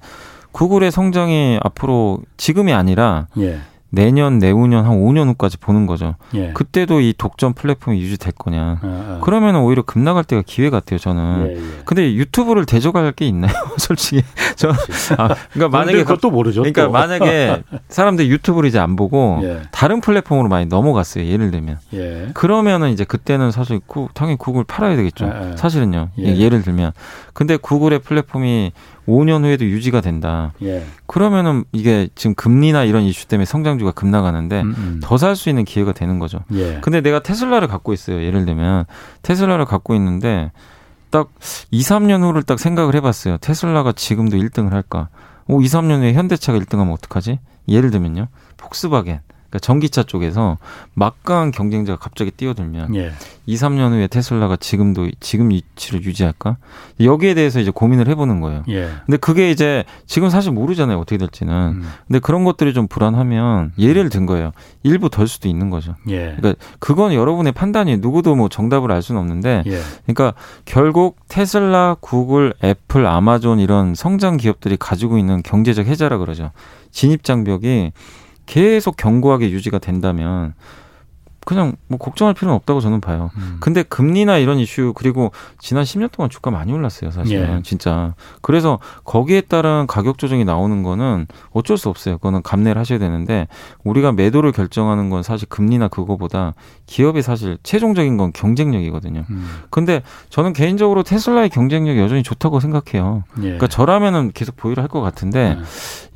구글의 성장이 앞으로 지금이 아니라 예. 내년, 내후년 한 5년 후까지 보는 거죠. 예. 그때도 이 독점 플랫폼이 유지될 거냐. 아, 아. 그러면 오히려 급 나갈 때가 기회 같아요, 저는. 예, 예. 근데 유튜브를 대적할 게 있나요? 솔직히. 저, 아, 그러니까 만약에. 그것도 모르죠. 그러니까 또. 만약에 사람들이 유튜브를 이제 안 보고 예. 다른 플랫폼으로 많이 넘어갔어요, 예를 들면. 예. 그러면은 이제 그때는 사실 구, 당연히 구글 팔아야 되겠죠. 아, 아. 사실은요. 예. 예를 들면. 근데 구글의 플랫폼이 5년 후에도 유지가 된다. 예. 그러면은 이게 지금 금리나 이런 이슈 때문에 성장주가 급나가는데 음, 음. 더살 수 있는 기회가 되는 거죠. 예. 근데 내가 테슬라를 갖고 있어요. 예를 들면 테슬라를 갖고 있는데 딱 2, 3년 후를 딱 생각을 해봤어요. 테슬라가 지금도 1등을 할까? 오, 2, 3년 후에 현대차가 1등하면 어떡하지? 예를 들면요. 폭스바겐. 그러니까 전기차 쪽에서 막강한 경쟁자가 갑자기 뛰어들면 예. 2, 3년 후에 테슬라가 지금도 지금 위치를 유지할까? 여기에 대해서 이제 고민을 해보는 거예요. 예. 근데 그게 이제 지금 사실 모르잖아요 어떻게 될지는. 음. 근데 그런 것들이 좀 불안하면 예를 든 거예요. 일부 덜 수도 있는 거죠. 예. 그러니까 그건 여러분의 판단이 누구도 뭐 정답을 알 수는 없는데, 예. 그러니까 결국 테슬라, 구글, 애플, 아마존 이런 성장 기업들이 가지고 있는 경제적 해자라 그러죠. 진입 장벽이 계속 견고하게 유지가 된다면 그냥 뭐 걱정할 필요는 없다고 저는 봐요. 음. 근데 금리나 이런 이슈 그리고 지난 10년 동안 주가 많이 올랐어요, 사실은. 예. 진짜. 그래서 거기에 따른 가격 조정이 나오는 거는 어쩔 수 없어요. 그거는 감내를 하셔야 되는데 우리가 매도를 결정하는 건 사실 금리나 그거보다 기업이 사실 최종적인 건 경쟁력이거든요. 음. 근데 저는 개인적으로 테슬라의 경쟁력이 여전히 좋다고 생각해요. 예. 그러니까 저라면은 계속 보유를 할 것 같은데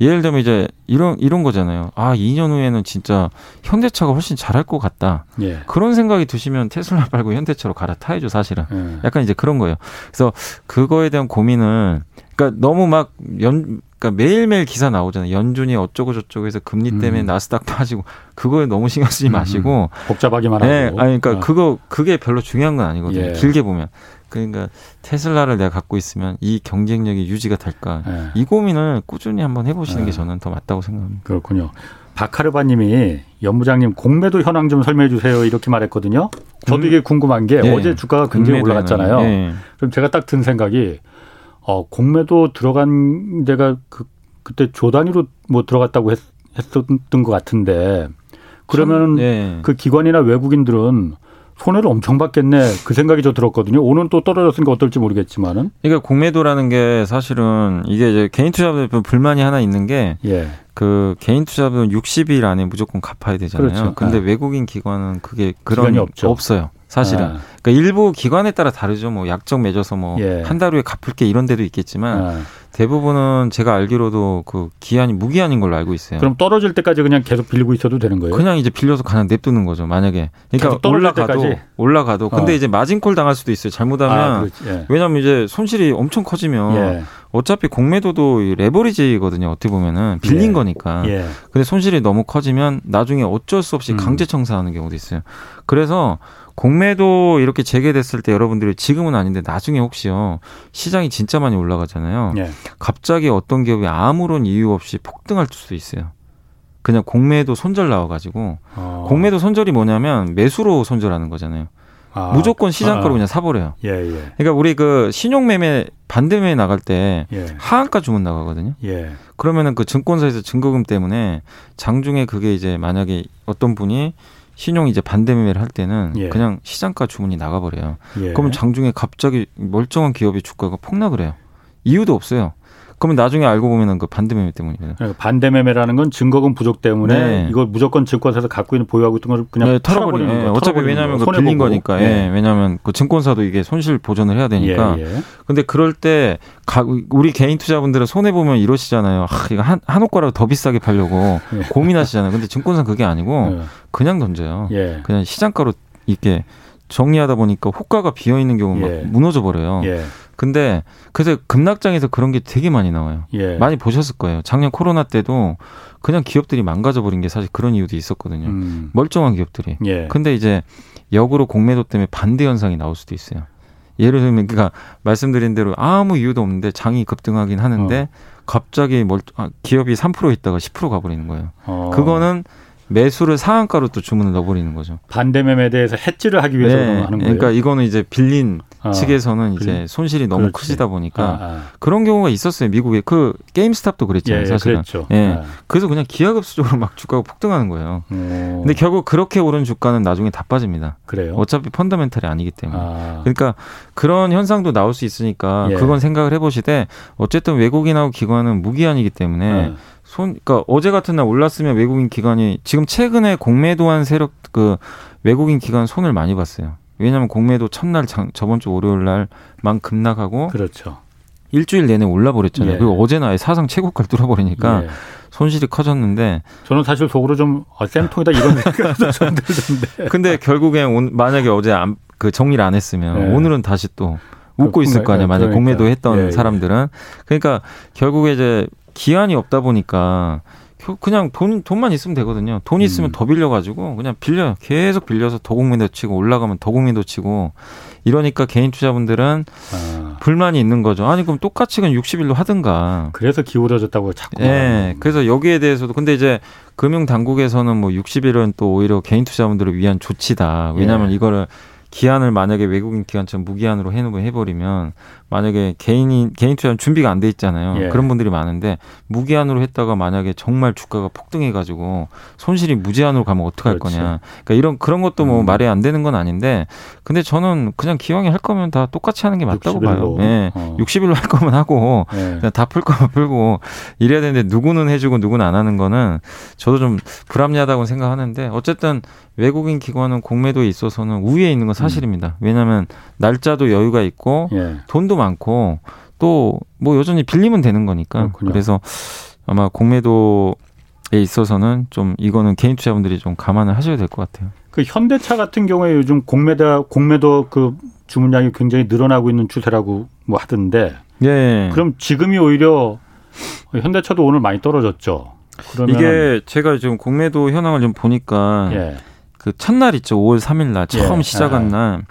예. 예를 들면 이제 이런 이런 거잖아요. 아, 2년 후에는 진짜 현대차가 훨씬 잘할 것 같다. 예. 그런 생각이 드시면 테슬라 말고 현대차로 갈아타야죠, 사실은. 예. 약간 이제 그런 거예요. 그래서 그거에 대한 고민은 그러니까 너무 막 연, 그러니까 매일매일 기사 나오잖아요. 연준이 어쩌고 저쩌고 해서 금리 때문에 음. 나스닥 빠지고 그거에 너무 신경 쓰지 음. 마시고 음. 복잡하기만 하고. 네, 아니 그러니까 어. 그거 그게 별로 중요한 건 아니거든요. 예. 길게 보면. 그러니까 테슬라를 내가 갖고 있으면 이 경쟁력이 유지가 될까? 예. 이 고민을 꾸준히 한번 해 보시는 예. 게 저는 더 맞다고 생각합니다. 그렇군요. 박하르바님이 연부장님 공매도 현황 좀 설명해 주세요 이렇게 말했거든요. 저도 이게 궁금한 게 네. 어제 주가가 굉장히 올라갔잖아요. 네. 그럼 제가 딱 든 생각이 어 공매도 들어간 데가 그 그때 조 단위로 뭐 들어갔다고 했, 했었던 것 같은데 그러면 네. 그 기관이나 외국인들은 손해를 엄청 받겠네 그 생각이 저 들었거든요. 오늘 또 떨어졌으니까 어떨지 모르겠지만은. 그러니까 공매도라는 게 사실은 이게 이제 개인 투자자들 불만이 하나 있는 게. 예. 그 개인 투자자들은 60일 안에 무조건 갚아야 되잖아요. 그렇죠. 근데 네. 외국인 기관은 그게 그런 없죠. 없어요. 사실은. 네. 그러니까 일부 기관에 따라 다르죠. 뭐 약정 맺어서 뭐 한달 예. 후에 갚을게 이런 데도 있겠지만 네. 대부분은 제가 알기로도 그 기한이 무기한인 걸로 알고 있어요. 그럼 떨어질 때까지 그냥 계속 빌리고 있어도 되는 거예요? 그냥 이제 빌려서 그냥 냅두는 거죠. 만약에 그러니까 올라가도 때까지? 올라가도 근데 어. 이제 마진콜 당할 수도 있어요. 잘못하면 아, 예. 왜냐하면 이제 손실이 엄청 커지면 예. 어차피 공매도도 레버리지거든요. 어떻게 보면은 빌린 예. 거니까. 예. 근데 손실이 너무 커지면 나중에 어쩔 수 없이 음. 강제 청산하는 경우도 있어요. 그래서 공매도 이렇게 재개됐을 때 여러분들이 지금은 아닌데 나중에 혹시요 시장이 진짜 많이 올라가잖아요. 예. 갑자기 어떤 기업이 아무런 이유 없이 폭등할 수도 있어요. 그냥 공매도 손절 나와가지고 어. 공매도 손절이 뭐냐면 매수로 손절하는 거잖아요. 아. 무조건 시장가로 아. 그냥 사버려요. 예, 예. 그러니까 우리 그 신용매매 반대매매 나갈 때 예. 하한가 주문 나가거든요. 예. 그러면은 그 증권사에서 증거금 때문에 장중에 그게 이제 만약에 어떤 분이 신용 이제 반대 매매를 할 때는 예. 그냥 시장가 주문이 나가버려요. 예. 그러면 장중에 갑자기 멀쩡한 기업의 주가가 폭락을 해요. 이유도 없어요. 그러면 나중에 알고 보면은 그 반대매매 때문이에요. 그러니까 반대매매라는 건 증거금 부족 때문에 네. 이걸 무조건 증권사에서 갖고 있는 보유하고 있던 걸 그냥 네, 털어버리는 네. 거. 어차피 왜냐하면 그 빌린 거니까. 예. 왜냐하면 그 증권사도 이게 손실 보전을 해야 되니까. 예, 예. 근데 그럴 때 가, 우리 개인 투자분들은 손해 보면 이러시잖아요. 아, 이거 한, 한 호가라도 더 비싸게 팔려고 예. 고민하시잖아요. 근데 증권사 그게 아니고 예. 그냥 던져요. 예. 그냥 시장가로 이렇게 정리하다 보니까 호가가 비어 있는 경우 막 무너져 버려요. 근데 그래서 급락장에서 그런 게 되게 많이 나와요. 예. 많이 보셨을 거예요. 작년 코로나 때도 그냥 기업들이 망가져 버린 게 사실 그런 이유도 있었거든요. 음. 멀쩡한 기업들이. 예. 근데 이제 역으로 공매도 때문에 반대 현상이 나올 수도 있어요. 예를 들면 그니까 말씀드린 대로 아무 이유도 없는데 장이 급등하긴 하는데 어. 갑자기 멀 아, 기업이 3% 있다가 10% 가버리는 거예요. 어. 그거는 매수를 상한가로 또 주문을 넣어버리는 거죠. 반대 매매에 대해서 해지를 하기 위해서 네. 하는 거예요. 그러니까 이거는 이제 빌린 아, 측에서는 이제 그래. 손실이 너무 그렇지. 크시다 보니까 아, 아. 그런 경우가 있었어요. 미국에 그 게임스탑도 그랬잖아요. 예, 사실은. 그랬죠. 예. 아. 그래서 그냥 기하급수적으로 막 주가가 폭등하는 거예요. 오. 근데 결국 그렇게 오른 주가는 나중에 다 빠집니다. 그래요. 어차피 펀더멘탈이 아니기 때문에. 아. 그러니까 그런 현상도 나올 수 있으니까 예. 그건 생각을 해보시되 어쨌든 외국인하고 기관은 무기한이기 때문에 네. 손, 그러니까 어제 같은 날 올랐으면 외국인 기관이 지금 최근에 공매도한 세력 그 외국인 기관 손을 많이 봤어요. 왜냐하면 공매도 첫날 장, 저번 주 월요일 날만 급락하고 그렇죠. 일주일 내내 올라 버렸잖아요. 예. 그리고 어제는 아예 사상 최고가를 뚫어 버리니까 예. 손실이 커졌는데 저는 사실 속으로 좀 아, 쌤통이다 이런 생각도 좀 들던데. 근데 결국에 온, 만약에 어제 안, 그 정리를 안 했으면 예. 오늘은 다시 또 웃고 있을 거 아니야. 만약 그러니까. 공매도 했던 예, 예. 사람들은 그러니까 결국에 이제 기한이 없다 보니까 그냥 돈 돈만 있으면 되거든요. 돈 있으면 음. 더 빌려 가지고 그냥 빌려 계속 빌려서 도공매도 치고 올라가면 도공매도 치고 이러니까 개인 투자분들은 아. 불만이 있는 거죠. 아니 그럼 똑같이 그냥 60일로 하든가. 그래서 기울어졌다고 자꾸. 네. 그래서 여기에 대해서도 근데 이제 금융 당국에서는 뭐 60일은 또 오히려 개인 투자분들을 위한 조치다. 왜냐하면 예. 이거를 기한을 만약에 외국인 기관처럼 무기한으로 해버리면 만약에 개인이 개인 투자 준비가 안 돼 있잖아요. 예. 그런 분들이 많은데 무기한으로 했다가 만약에 정말 주가가 폭등해 가지고 손실이 무제한으로 가면 어떡할 그렇지. 거냐. 그러니까 이런 그런 것도 뭐 음. 말이 안 되는 건 아닌데 근데 저는 그냥 기왕에 할 거면 다 똑같이 하는 게 맞다고 60일로. 봐요. 예. 어. 60일로 할 거면 하고 예. 다 풀 거면 풀고 이래야 되는데 누구는 해 주고 누구는 안 하는 거는 저도 좀 불합리하다고 생각하는데 어쨌든 외국인 기관은 공매도에 있어서는 우위에 있는 건 사실입니다. 음. 왜냐하면 날짜도 여유가 있고 예. 돈도 많고 또 뭐 여전히 빌리면 되는 거니까 그렇군요. 그래서 아마 공매도에 있어서는 좀 이거는 개인 투자분들이 좀 감안을 하셔야 될 것 같아요. 그 현대차 같은 경우에 요즘 공매도 공매도 그 주문량이 굉장히 늘어나고 있는 추세라고 뭐 하던데. 예. 그럼 지금이 오히려 현대차도 오늘 많이 떨어졌죠. 그러면 이게 제가 지금 공매도 현황을 좀 보니까 예. 그 첫날 있죠. 5월 3일 날 처음 예. 시작한 날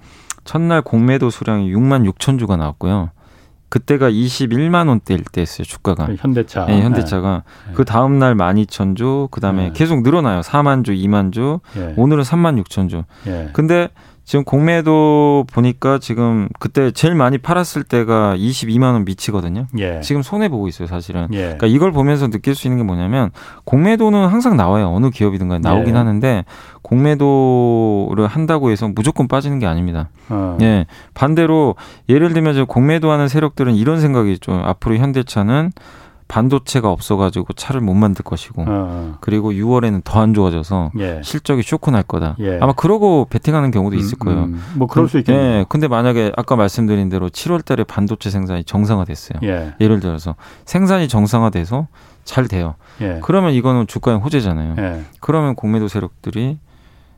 첫날 공매도 수량이 6만 6천 주가 나왔고요. 그때가 21만 원대일 때였어요 주가가. 그 현대차. 네, 현대차가 네. 그 다음 날 12,000 주, 그다음에 네. 계속 늘어나요. 4만 주, 2만 주, 예. 오늘은 3만 6천 주. 예. 근데 지금 공매도 보니까 지금 그때 제일 많이 팔았을 때가 22만 원 미치거든요. 예. 지금 손해 보고 있어요, 사실은. 예. 그러니까 이걸 보면서 느낄 수 있는 게 뭐냐면 공매도는 항상 나와요. 어느 기업이든 간에 나오긴 예. 하는데 공매도를 한다고 해서 무조건 빠지는 게 아닙니다. 어. 예. 반대로 예를 들면 저 공매도하는 세력들은 이런 생각이 좀 앞으로 현대차는 반도체가 없어가지고 차를 못 만들 것이고 어. 어. 그리고 6월에는 더 안 좋아져서 예. 실적이 쇼크 날 거다. 예. 아마 그러고 베팅하는 경우도 있을 음, 거예요. 음, 뭐 그럴 수 있겠네요. 예. 근데 만약에 아까 말씀드린 대로 7월달에 반도체 생산이 정상화됐어요. 예. 를 들어서 생산이 정상화돼서 잘 돼요. 예. 그러면 이거는 주가의 호재잖아요. 예. 그러면 공매도 세력들이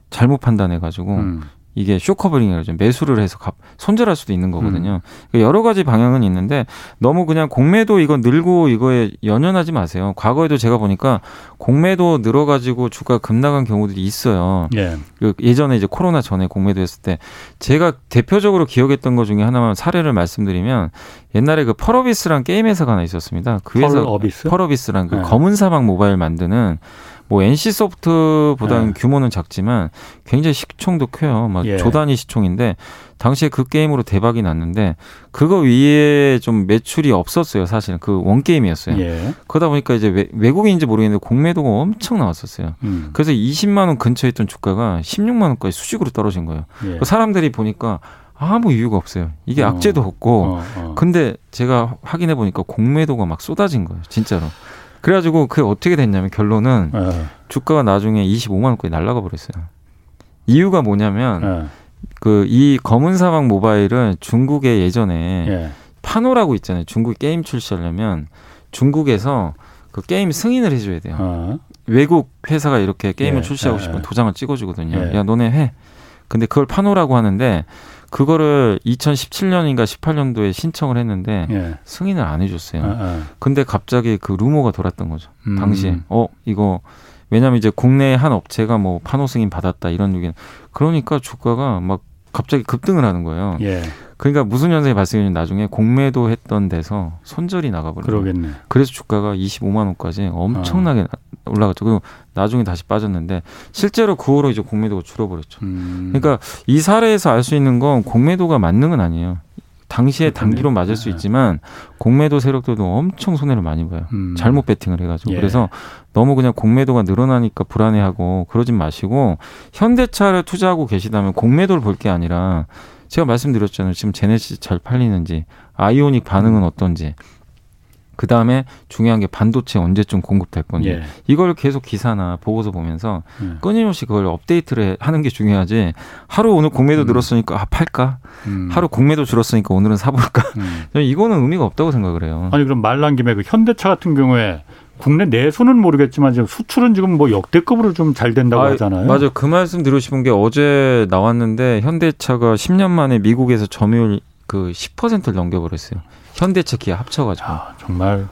잘못 판단해가지고 음. 이게 short covering이라죠. 매수를 해서 갚, 손절할 수도 있는 거거든요. 음. 그러니까 여러 가지 방향은 있는데 너무 그냥 공매도 이거 늘고 이거에 연연하지 마세요. 과거에도 제가 보니까 공매도 늘어가지고 주가 급락한 경우들이 있어요. 예. 그 예전에 이제 코로나 전에 공매도 했을 때 제가 대표적으로 기억했던 것 중에 하나만 사례를 말씀드리면 옛날에 그 펄어비스란 게임 회사가 하나 있었습니다. 그 회사 펄어비스? 펄어비스란 그 네. 검은 사막 모바일 만드는 뭐 NC 소프트보다는 네. 규모는 작지만 굉장히 시총도 커요. 막 예. 조단위 시총인데 당시에 그 게임으로 대박이 났는데 그거 위에 좀 매출이 없었어요. 사실은 그 원 게임이었어요. 예. 그러다 보니까 이제 외, 국인인지 모르겠는데 공매도가 엄청 나왔었어요. 음. 그래서 20만 원 근처에 있던 주가가 16만 원까지 수직으로 떨어진 거예요. 예. 그 사람들이 보니까 아무 이유가 없어요. 이게 어. 악재도 없고. 어, 어. 근데 제가 확인해 보니까 공매도가 막 쏟아진 거예요. 진짜로. 그래가지고 그게 어떻게 됐냐면 결론은 네. 주가가 나중에 25만 원까지 날라가 버렸어요. 이유가 뭐냐면 네. 그이 검은 사막 모바일은 중국에 예전에 네. 파노라고 있잖아요. 중국 게임 출시하려면 중국에서 그 게임 승인을 해줘야 돼요. 어. 외국 회사가 이렇게 게임을 예. 출시하고 싶으면 도장을 찍어주거든요. 예. 야 너네 해. 근데 그걸 파노라고 하는데 그거를 2017년인가 18년도에 신청을 했는데 예. 승인을 안 해줬어요. 아, 아. 근데 갑자기 그 루머가 돌았던 거죠. 음. 당시에 어 이거 왜냐하면 이제 국내 한 업체가 뭐 판호 승인 받았다 이런 얘기는 그러니까 주가가 막 갑자기 급등을 하는 거예요. 예. 그러니까 무슨 현상이 발생했냐면 나중에 공매도 했던 데서 손절이 나가버려요. 그러겠네. 그래서 주가가 25만 원까지 엄청나게 아. 올라갔죠. 그리고 나중에 다시 빠졌는데 실제로 그 후로 이제 공매도가 줄어버렸죠. 음. 그러니까 이 사례에서 알 수 있는 건 공매도가 맞는 건 아니에요. 당시에 단기로 맞을 수 네. 있지만 공매도 세력들도 엄청 손해를 많이 봐요. 음. 잘못 베팅을 해가지고 예. 그래서 너무 그냥 공매도가 늘어나니까 불안해하고 그러진 마시고 현대차를 투자하고 계시다면 공매도를 볼 게 아니라 제가 말씀드렸잖아요. 지금 제네시스 잘 팔리는지 아이오닉 반응은 음. 어떤지 그 다음에 중요한 게 반도체 언제쯤 공급될 건지 예. 이걸 계속 기사나 보고서 보면서 예. 끊임없이 그걸 업데이트를 하는 게 중요하지 하루 오늘 공매도 음. 늘었으니까 아 팔까 음. 하루 공매도 줄었으니까 오늘은 사볼까 음. 이거는 의미가 없다고 생각을 해요. 아니 그럼 말 난 김에 그 현대차 같은 경우에 국내 내수는 모르겠지만 지금 수출은 지금 뭐 역대급으로 좀 잘 된다고 아, 하잖아요. 맞아요. 그 말씀 싶은 게 어제 나왔는데 현대차가 10년 만에 미국에서 점유율 그 10%를 넘겨버렸어요. 현대차 기아 합쳐가지고. 아, 정말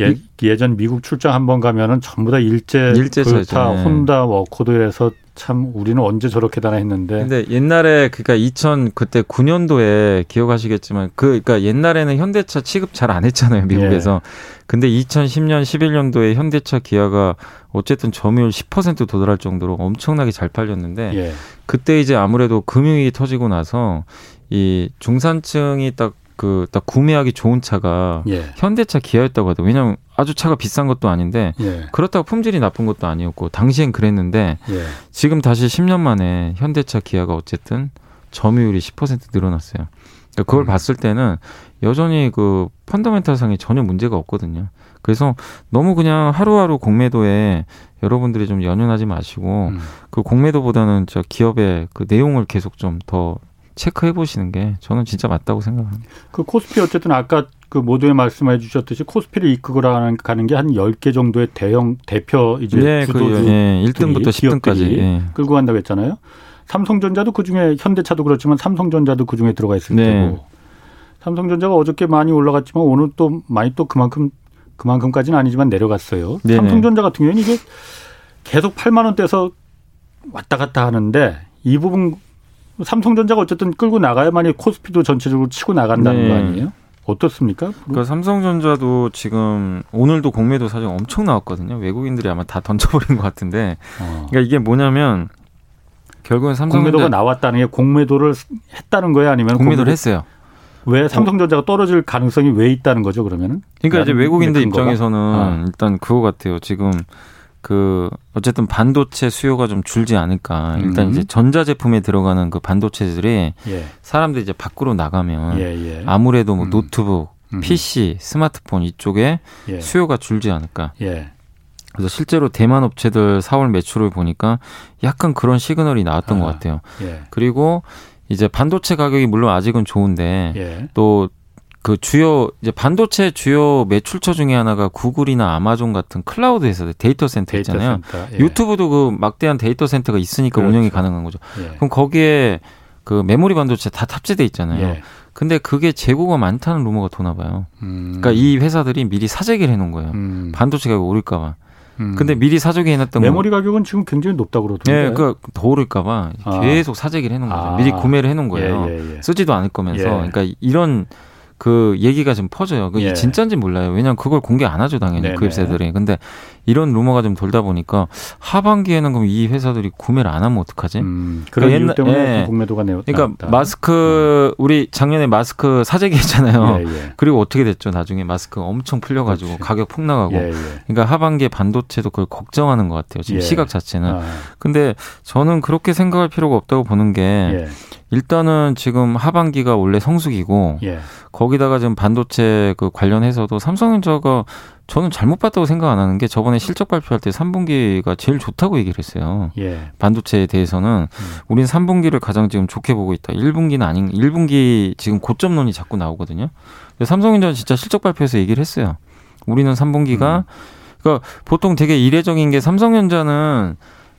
예, 전 미국 출장 한번 가면은 전부 다 일제, 일제 토요타, 네. 혼다, 워코드에서 참 우리는 언제 저렇게 다나 했는데. 근데 옛날에 그니까 2000 그때 9년도에 기억하시겠지만 그 그러니까 옛날에는 현대차 취급 잘 안 했잖아요 미국에서. 예. 근데 2010년 11년도에 현대차 기아가 어쨌든 점유율 10% 도달할 정도로 엄청나게 잘 팔렸는데 예. 그때 이제 아무래도 금융위기 터지고 나서 이 중산층이 딱 그딱 구매하기 좋은 차가 예. 현대차 기아였다고 하더라고요. 왜냐하면 아주 차가 비싼 것도 아닌데 예. 그렇다고 품질이 나쁜 것도 아니었고 당시엔 그랬는데 예. 지금 다시 10년 만에 현대차 기아가 어쨌든 점유율이 10% 늘어났어요. 그러니까 그걸 음. 봤을 때는 여전히 그 펀더멘탈상에 전혀 문제가 없거든요. 그래서 너무 그냥 하루하루 공매도에 여러분들이 좀 연연하지 마시고 음. 그 공매도보다는 저 기업의 그 내용을 계속 좀 더 체크해 보시는 게 저는 진짜 맞다고 생각합니다. 그 코스피 어쨌든 아까 그 모두에 말씀해 주셨듯이 코스피를 이끌고 가는 게한 10개 정도의 대형 대표 이제 네, 그, 주도주 그, 예, 1등부터 10등까지 예. 끌고 간다고 했잖아요. 삼성전자도 그중에 현대차도 그렇지만 삼성전자도 그중에 들어가 있을 네. 테고. 삼성전자가 어저께 많이 올라갔지만 오늘 또 많이 또 그만큼 그만큼까지는 아니지만 내려갔어요. 네네. 삼성전자 같은 경우는 이게 계속 8만 원대에서 왔다 갔다 하는데 이 부분 삼성전자가 어쨌든 끌고 나가야만이 코스피도 전체적으로 치고 나간다는 네. 거 아니에요? 어떻습니까? 그러니까 삼성전자도 지금 오늘도 공매도 사정 엄청 나왔거든요. 외국인들이 아마 다 던져버린 것 같은데. 어. 그러니까 이게 뭐냐면 결국은 삼성 공매도가 나왔다는 게 공매도를 했다는 거예요, 아니면 공매도를 했어요. 왜 삼성전자가 떨어질 가능성이 왜 있다는 거죠, 그러면은? 그러니까 이제 외국인들 입장에서는 어. 일단 그거 같아요. 지금 그 어쨌든 반도체 수요가 좀 줄지 않을까. 일단 음. 이제 전자 제품에 들어가는 그 반도체들이 예. 사람들이 이제 밖으로 나가면 예, 예. 아무래도 뭐 음. 노트북, 음. PC, 스마트폰 이쪽에 예. 수요가 줄지 않을까. 예. 그래서 실제로 대만 업체들 4월 매출을 보니까 약간 그런 시그널이 나왔던 아, 것 같아요. 예. 그리고 이제 반도체 가격이 물론 아직은 좋은데 또 그 주요 이제 반도체 주요 매출처 중에 하나가 구글이나 아마존 같은 클라우드 회사들 데이터 센터 있잖아요. 데이터 센터, 예. 유튜브도 그 막대한 데이터 센터가 있으니까 그렇죠. 운영이 가능한 거죠. 예. 그럼 거기에 그 메모리 반도체 다 탑재돼 있잖아요. 예. 근데 그게 재고가 많다는 루머가 도나 봐요. 음. 그러니까 이 회사들이 미리 사재기를 해놓은 거예요. 음. 반도체 가격 오를까 봐. 음. 근데 미리 사재기 해놨던 메모리 거. 가격은 지금 굉장히 높다고 그러던데. 네, 그더 오를까봐 아. 계속 사재기를 해놓은 거죠. 아. 미리 구매를 해놓은 거예요. 예, 예, 예. 쓰지도 않을 거면서. 예. 그러니까 이런 그 얘기가 좀 퍼져요. 그게 예. 진짜인지 몰라요. 왜냐하면 그걸 공개 안 하죠, 당연히 네네. 그 회사들이. 근데 이런 루머가 좀 돌다 보니까 하반기에는 그럼 이 회사들이 구매를 안 하면 어떡하지? 음, 그런 그러니까 옛날, 때문에 예. 공매도가 내었다. 그러니까 마스크 음. 우리 작년에 마스크 사재기 했잖아요. 예, 예. 그리고 어떻게 됐죠? 나중에 마스크 엄청 풀려가지고 그렇지. 가격 폭 나가고. 예, 예. 그러니까 하반기에 반도체도 그걸 걱정하는 것 같아요. 지금 예. 시각 자체는. 아. 근데 저는 그렇게 생각할 필요가 없다고 보는 게 일단은 지금 하반기가 원래 성수기고 예. 거기다가 지금 반도체 그 관련해서도 삼성전자가 저는 잘못 봤다고 생각 안 하는 게 저번에 실적 발표할 때 3분기가 제일 좋다고 얘기를 했어요. 예. 반도체에 대해서는 음. 우린 3분기를 가장 지금 좋게 보고 있다. 1분기는 아닌 1분기 지금 고점론이 자꾸 나오거든요. 삼성전자 진짜 실적 발표에서 얘기를 했어요. 우리는 3분기가 음. 그러니까 보통 되게 이례적인 게 삼성전자는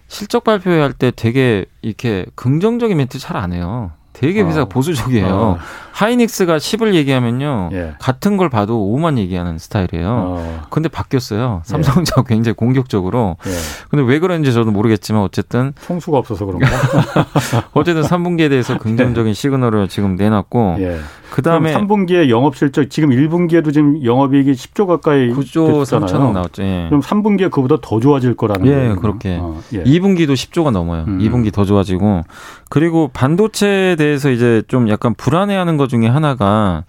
실적 발표할 때 되게 이렇게 긍정적인 멘트 잘 안 해요. 되게 어. 회사가 어. 보수적이에요. 어. 하이닉스가 10을 얘기하면요. 예. 같은 걸 봐도 5만 얘기하는 스타일이에요. 어. 근데 바뀌었어요. 삼성전자 예. 굉장히 공격적으로. 예. 근데 왜 그런지 저도 모르겠지만 어쨌든 총수가 없어서 그런가? 어쨌든 3분기에 대해서 긍정적인 시그널을 지금 내놨고 예. 그다음에 3분기에 영업 실적 지금 1분기에도 지금 영업 이익이 10조 가까이 9조 3천억 나왔죠. 예. 그럼 3분기에 그보다 더 좋아질 거라는 예, 거예요. 그렇게. 어, 예. 2분기도 10조가 넘어요. 음. 2분기 더 좋아지고 그리고 반도체에 대해서 이제 좀 약간 불안해하는 것 중에 하나가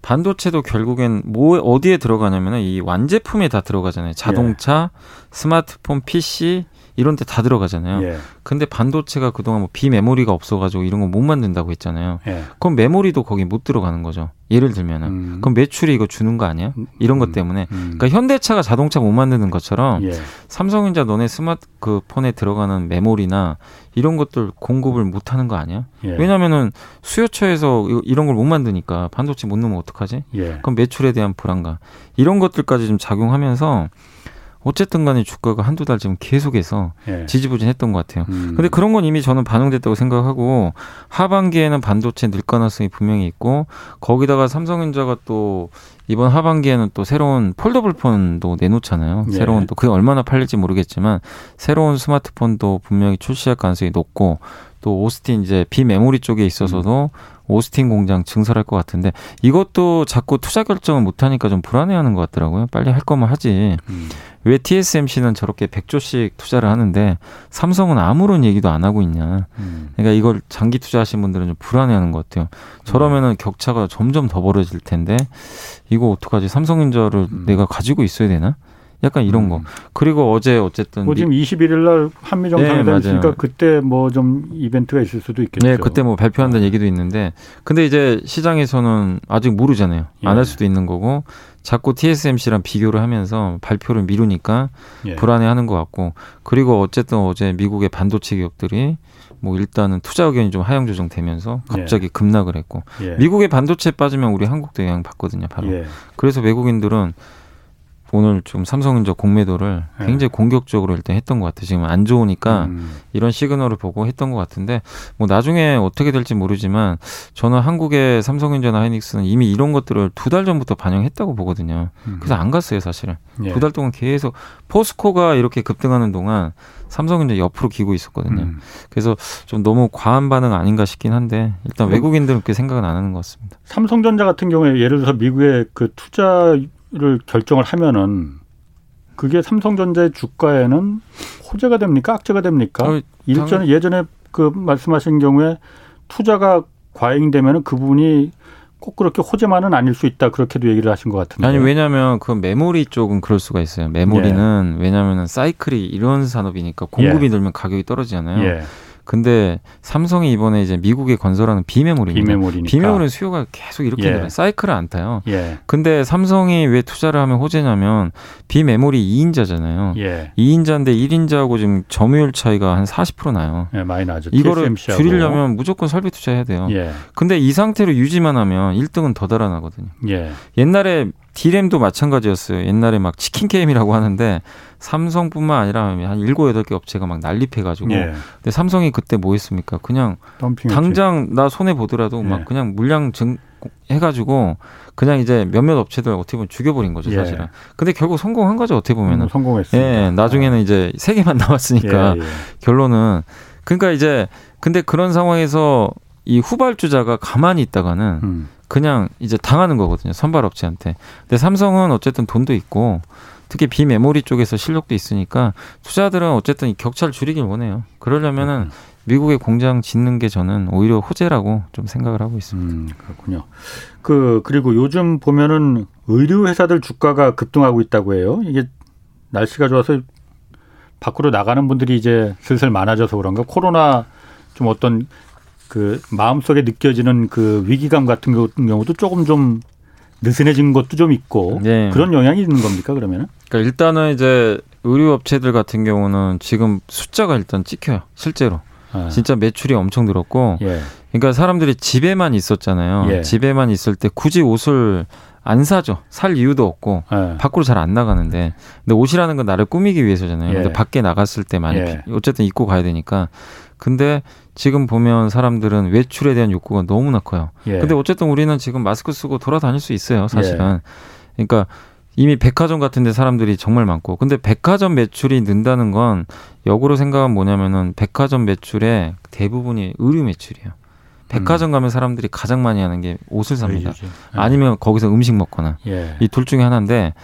반도체도 결국엔 뭐 어디에 들어가냐면은 이 완제품에 다 들어가잖아요. 자동차, 예. 스마트폰, PC 이런 데 다 들어가잖아요. 예. 근데 반도체가 그동안 뭐 비메모리가 없어가지고 이런 거 못 만든다고 했잖아요. 예. 그럼 메모리도 거기 못 들어가는 거죠. 예를 들면은 음. 그럼 매출이 이거 주는 거 아니야? 이런 것 음. 때문에 음. 그러니까 현대차가 자동차 못 만드는 것처럼 예. 삼성전자 너네 스마트 그 폰에 들어가는 메모리나 이런 것들 공급을 못 하는 거 아니야? 예. 왜냐면은 수요처에서 이런 걸 못 만드니까 반도체 못 넣으면 어떡하지? 예. 그럼 매출에 대한 불안감 이런 것들까지 좀 작용하면서 어쨌든 간에 주가가 한두 달 지금 계속해서 예. 지지부진했던 것 같아요. 음. 근데 그런 건 이미 저는 반영됐다고 생각하고 하반기에는 반도체 늘 가능성이 분명히 있고 거기다가 삼성전자가 또 이번 하반기에는 또 새로운 폴더블 폰도 내놓잖아요. 예. 새로운 또 그게 얼마나 팔릴지 모르겠지만 새로운 스마트폰도 분명히 출시할 가능성이 높고 또 오스틴 이제 비메모리 쪽에 있어서도 음. 오스틴 공장 증설할 것 같은데 이것도 자꾸 투자 결정을 못 하니까 좀 불안해하는 것 같더라고요. 빨리 할 거면 하지. 음. 왜 TSMC는 저렇게 100조씩 투자를 하는데 삼성은 아무런 얘기도 안 하고 있냐. 음. 그러니까 이걸 장기 투자하신 분들은 좀 불안해하는 것 같아요. 저러면은 음. 격차가 점점 더 벌어질 텐데 이거 어떡하지? 삼성전자를 음. 내가 가지고 있어야 되나? 약간 이런 거. 음. 그리고 어제 어쨌든 뭐 지금 21일 날 한미 정상회담 네, 있으니까 그때 뭐 좀 이벤트가 있을 수도 있겠죠. 네, 그때 뭐 발표한다는 네. 얘기도 있는데 근데 이제 시장에서는 아직 모르잖아요. 예. 안할 수도 있는 거고 자꾸 TSMC랑 비교를 하면서 발표를 미루니까 예. 불안해하는 것 같고 그리고 어쨌든 어제 미국의 반도체 기업들이 뭐 일단은 투자 의견이 좀 하향 조정되면서 갑자기 예. 급락을 했고 예. 미국의 반도체 빠지면 우리 한국도 영향 받거든요. 바로 예. 그래서 외국인들은 오늘 좀 삼성전자 공매도를 네. 굉장히 공격적으로 일단 했던 것 같아요. 지금 안 좋으니까 음. 이런 시그널을 보고 했던 것 같은데 뭐 나중에 어떻게 될지 모르지만 저는 한국의 삼성전자나 하이닉스는 이미 이런 것들을 두 달 전부터 반영했다고 보거든요. 음. 그래서 안 갔어요, 사실은. 예. 두달 동안 계속 포스코가 이렇게 급등하는 동안 삼성전자 옆으로 기고 있었거든요. 음. 그래서 좀 너무 과한 반응 아닌가 싶긴 한데 일단 외국인들은 그렇게 생각은 안 하는 것 같습니다. 삼성전자 같은 경우에 예를 들어서 미국의 그 투자 를 결정을 하면은 그게 삼성전자의 주가에는 호재가 됩니까? 악재가 됩니까? 어, 일전에 예전에 그 말씀하신 경우에 투자가 과잉되면은 그 부분이 꼭 그렇게 호재만은 아닐 수 있다 그렇게도 얘기를 하신 것 같은데. 아니 왜냐하면 그 메모리 쪽은 그럴 수가 있어요. 메모리는 예. 왜냐하면은 사이클이 이런 산업이니까 공급이 예. 늘면 가격이 떨어지잖아요. 예. 근데 삼성이 이번에 이제 미국에 건설하는 비메모리입니다. 비메모리니까. 비메모리 수요가 계속 이렇게 예. 사이클을 안 타요. 예. 근데 삼성이 왜 투자를 하면 호재냐면 비메모리 2인자잖아요. 예. 2인자인데 1인자하고 지금 점유율 차이가 한 40% 나요. 예, 많이 나죠. 이거를 TSMC하고. 줄이려면 무조건 설비 투자해야 돼요. 예. 근데 이 상태로 유지만 하면 1등은 더 달아나거든요. 예. 옛날에 디램도 마찬가지였어요. 옛날에 막 치킨 게임이라고 하는데 삼성뿐만 아니라 한 일곱 여덟 개 업체가 막 난립해가지고. 예. 근데 삼성이 그때 뭐 했습니까? 그냥 당장 나 손해 보더라도 예. 막 그냥 물량 증 해가지고 그냥 이제 몇몇 업체들 어떻게 보면 죽여버린 거죠 예. 사실은. 예. 근데 결국 성공한 거죠 어떻게 보면은. 음, 성공했어요. 예, 나중에는 어. 이제 세 개만 남았으니까 예, 예. 결론은 그러니까 이제 근데 그런 상황에서 이 후발주자가 가만히 있다가는 음. 그냥 이제 당하는 거거든요. 선발 업체한테. 근데 삼성은 어쨌든 돈도 있고 특히 비메모리 쪽에서 실력도 있으니까 투자들은 어쨌든 이 격차를 줄이길 원해요. 그러려면은 음. 미국의 공장 짓는 게 저는 오히려 호재라고 좀 생각을 하고 있습니다. 음, 그렇군요. 그 그리고 요즘 보면은 의류 회사들 주가가 급등하고 있다고 해요. 이게 날씨가 좋아서 밖으로 나가는 분들이 이제 슬슬 많아져서 그런가 코로나 좀 어떤 그 마음속에 느껴지는 그 위기감 같은 경우도 조금 좀 느슨해진 것도 좀 있고 네. 그런 영향이 있는 겁니까 그러면은? 그러니까 일단은 이제 의류 업체들 같은 경우는 지금 숫자가 일단 찍혀요 실제로 아. 진짜 매출이 엄청 늘었고 예. 그러니까 사람들이 집에만 있었잖아요 예. 집에만 있을 때 굳이 옷을 안 사죠 살 이유도 없고 예. 밖으로 잘 안 나가는데 근데 옷이라는 건 나를 꾸미기 위해서잖아요 근데 예. 밖에 나갔을 때 많이 예. 어쨌든 입고 가야 되니까 근데 지금 보면 사람들은 외출에 대한 욕구가 너무나 커요. 예. 근데 어쨌든 우리는 지금 마스크 쓰고 돌아다닐 수 있어요, 사실은. 예. 그러니까 이미 백화점 같은 데 사람들이 정말 많고. 근데 백화점 매출이 는다는 건 역으로 생각하면 뭐냐면은 백화점 매출의 대부분이 의류 매출이에요. 백화점 음. 가면 사람들이 가장 많이 하는 게 옷을 삽니다. 예. 아니면 거기서 음식 먹거나 예. 이둘 중에 하나인데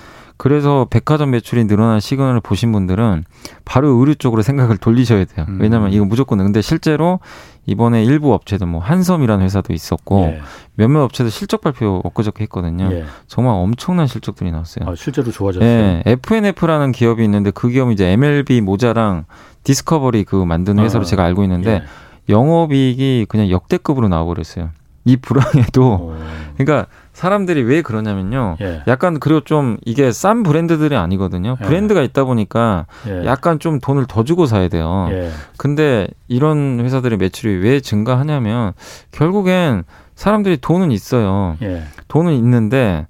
그래서 백화점 매출이 늘어난 시그널을 보신 분들은 바로 의류 쪽으로 생각을 돌리셔야 돼요. 음. 왜냐하면 이거 무조건 근데 실제로 이번에 일부 업체들 뭐 한섬이라는 회사도 있었고 예. 몇몇 업체들 실적 발표 엊그저께 했거든요. 예. 정말 엄청난 실적들이 나왔어요. 아, 실제로 좋아졌어요. 예. FNF라는 기업이 있는데 그 기업은 이제 MLB 모자랑 디스커버리 그 만드는 회사로 아, 제가 알고 있는데 예. 영업이익이 그냥 역대급으로 나와버렸어요. 이 불황에도 오. 그러니까 사람들이 왜 그러냐면요. 예. 약간 그리고 좀 이게 싼 브랜드들이 아니거든요. 예. 브랜드가 있다 보니까 예. 약간 좀 돈을 더 주고 사야 돼요. 예. 근데 이런 회사들의 매출이 왜 증가하냐면 결국엔 사람들이 돈은 있어요. 예. 돈은 있는데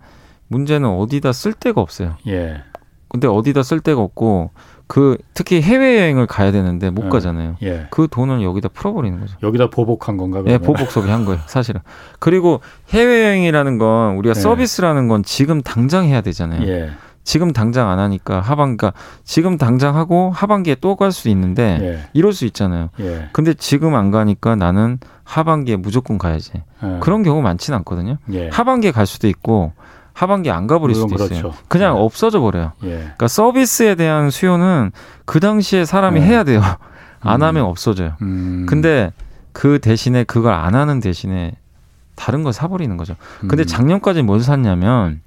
문제는 어디다 쓸 데가 없어요. 예. 근데 어디다 쓸 데가 없고 그 특히 해외 여행을 가야 되는데 못 예. 가잖아요. 예. 그 돈을 여기다 풀어버리는 거죠. 여기다 보복한 건가? 예, 그러면? 보복 소비한 거예요, 사실은. 그리고 해외 여행이라는 건 우리가 예. 서비스라는 건 지금 당장 해야 되잖아요. 예. 지금 당장 안 하니까 하반기가 지금 당장 하고 하반기에 또 갈 수 있는데 예. 이럴 수 있잖아요. 예. 근데 지금 안 가니까 나는 하반기에 무조건 가야지. 예. 그런 경우 많지는 않거든요. 예. 하반기에 갈 수도 있고 하반기에 안 가버릴 수도 있어요. 그렇죠. 그냥 네. 없어져 버려요. 예. 그러니까 서비스에 대한 수요는 그 당시에 사람이 네. 해야 돼요. 안 음. 하면 없어져요. 음. 근데 그 대신에 그걸 안 하는 대신에 다른 걸 사버리는 거죠. 근데 음. 작년까지 뭘 샀냐면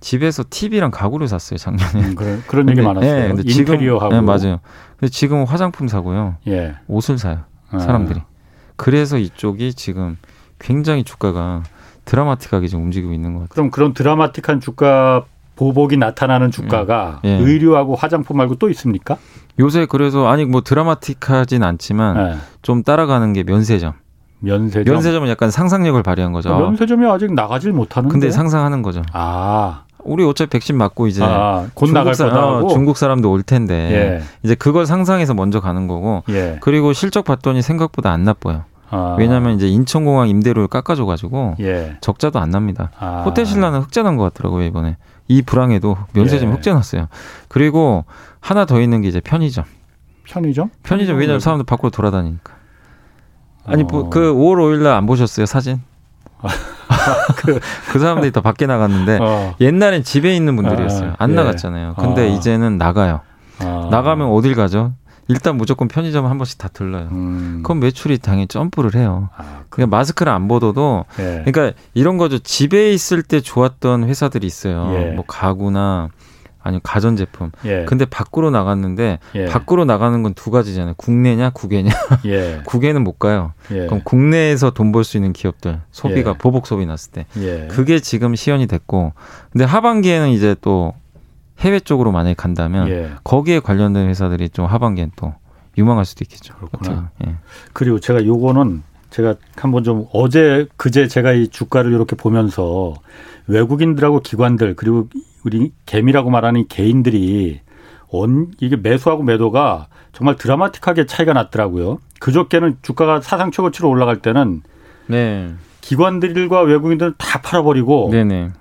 집에서 TV랑 가구를 샀어요 작년에. 음, 그런 그런 얘기 많았어요. 네, 근데 인테리어하고. 지금, 네, 맞아요. 근데 지금은 화장품 사고요. 예. 옷을 사요. 아. 사람들이. 그래서 이쪽이 지금 굉장히 주가가 드라마틱하게 지금 움직이고 있는 것 같아요. 그럼 그런 드라마틱한 주가 보복이 나타나는 주가가 예. 의류하고 화장품 말고 또 있습니까? 요새 그래서 아니 뭐 드라마틱하진 않지만 예. 좀 따라가는 게 면세점. 면세점. 면세점은 약간 상상력을 발휘한 거죠. 아, 면세점이 아직 나가질 못하는데. 근데 상상하는 거죠. 아, 우리 어차피 백신 맞고 이제 아, 곧 나갈 사- 거다 어. 중국 사람도 올 텐데 예. 이제 그걸 상상해서 먼저 가는 거고 예. 그리고 실적 봤더니 생각보다 안 나빠요. 아, 왜냐하면 이제 인천공항 임대료를 깎아줘가지고 예. 적자도 안 납니다. 아. 호텔 신라는 흑자 난 것 같더라고요 이번에 이 불황에도 면세점이 예. 흑자 났어요. 그리고 하나 더 있는 게 이제 편의점. 편의점? 편의점 왜냐면 사람들 밖으로 돌아다니니까. 아니 어. 뭐, 그 5월 5일 날 안 보셨어요 사진? 그, 그 사람들이 다 밖에 나갔는데 어. 옛날엔 집에 있는 분들이었어요. 아, 안 예. 나갔잖아요. 근데 아. 이제는 나가요. 아. 나가면 어딜 가죠? 일단 무조건 편의점 한 번씩 다 들러요. 음. 그럼 매출이 당연히 점프를 해요. 아, 그, 그냥 마스크를 안 벗어도 예. 그러니까 이런 거죠. 집에 있을 때 좋았던 회사들이 있어요. 예. 뭐 가구나 아니면 가전 제품. 예. 근데 밖으로 나갔는데 예. 밖으로 나가는 건 두 가지잖아요. 국내냐 국외냐. 예. 국외는 못 가요. 예. 그럼 국내에서 돈 벌 수 있는 기업들 소비가 예. 보복 소비 났을 때 예. 그게 지금 시연이 됐고 근데 하반기에는 이제 또 해외 쪽으로 만약에 간다면 예. 거기에 관련된 회사들이 좀 하반기엔 또 유망할 수도 있겠죠. 그렇구나. 예. 그리고 제가 요거는 제가 한번 좀 어제 그제 제가 이 주가를 이렇게 보면서 외국인들하고 기관들 그리고 우리 개미라고 말하는 이 개인들이 온 이게 매수하고 매도가 정말 드라마틱하게 차이가 났더라고요. 그저께는 주가가 사상 최고치로 올라갈 때는 네. 기관들과 외국인들은 다 팔아버리고 네네.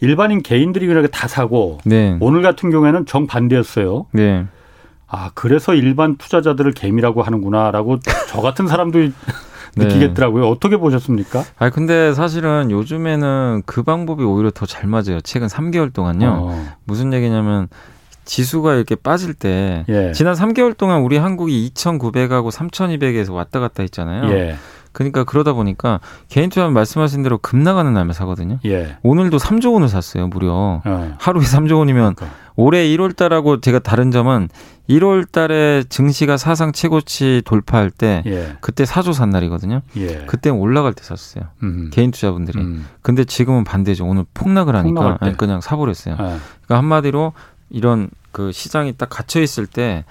일반인 개인들이 그렇게 다 사고 네. 오늘 같은 경우에는 정반대였어요. 네. 아 그래서 일반 투자자들을 개미라고 하는구나라고 저 같은 사람도 네. 느끼겠더라고요. 어떻게 보셨습니까? 아 근데 사실은 요즘에는 그 방법이 오히려 더 잘 맞아요. 최근 3개월 동안요. 어, 무슨 얘기냐면 지수가 이렇게 빠질 때 예. 지난 3개월 동안 우리 한국이 2,900하고 3,200에서 왔다 갔다 했잖아요. 예. 그러니까 그러다 보니까 개인 투자는 말씀하신 대로 급 나가는 날만 사거든요. 예. 오늘도 3조 원을 샀어요, 무려. 어. 하루에 3조 원이면 그러니까. 올해 1월 달하고 제가 다른 점은 1월 달에 증시가 사상 최고치 돌파할 때 예. 그때 4조 산 날이거든요. 예. 그때 올라갈 때 샀어요. 음. 개인 투자분들이. 음. 근데 지금은 반대죠. 오늘 폭락을 하니까 그냥 사버렸어요. 아, 그러니까 한마디로 이런 그 시장이 딱 갇혀 있을 때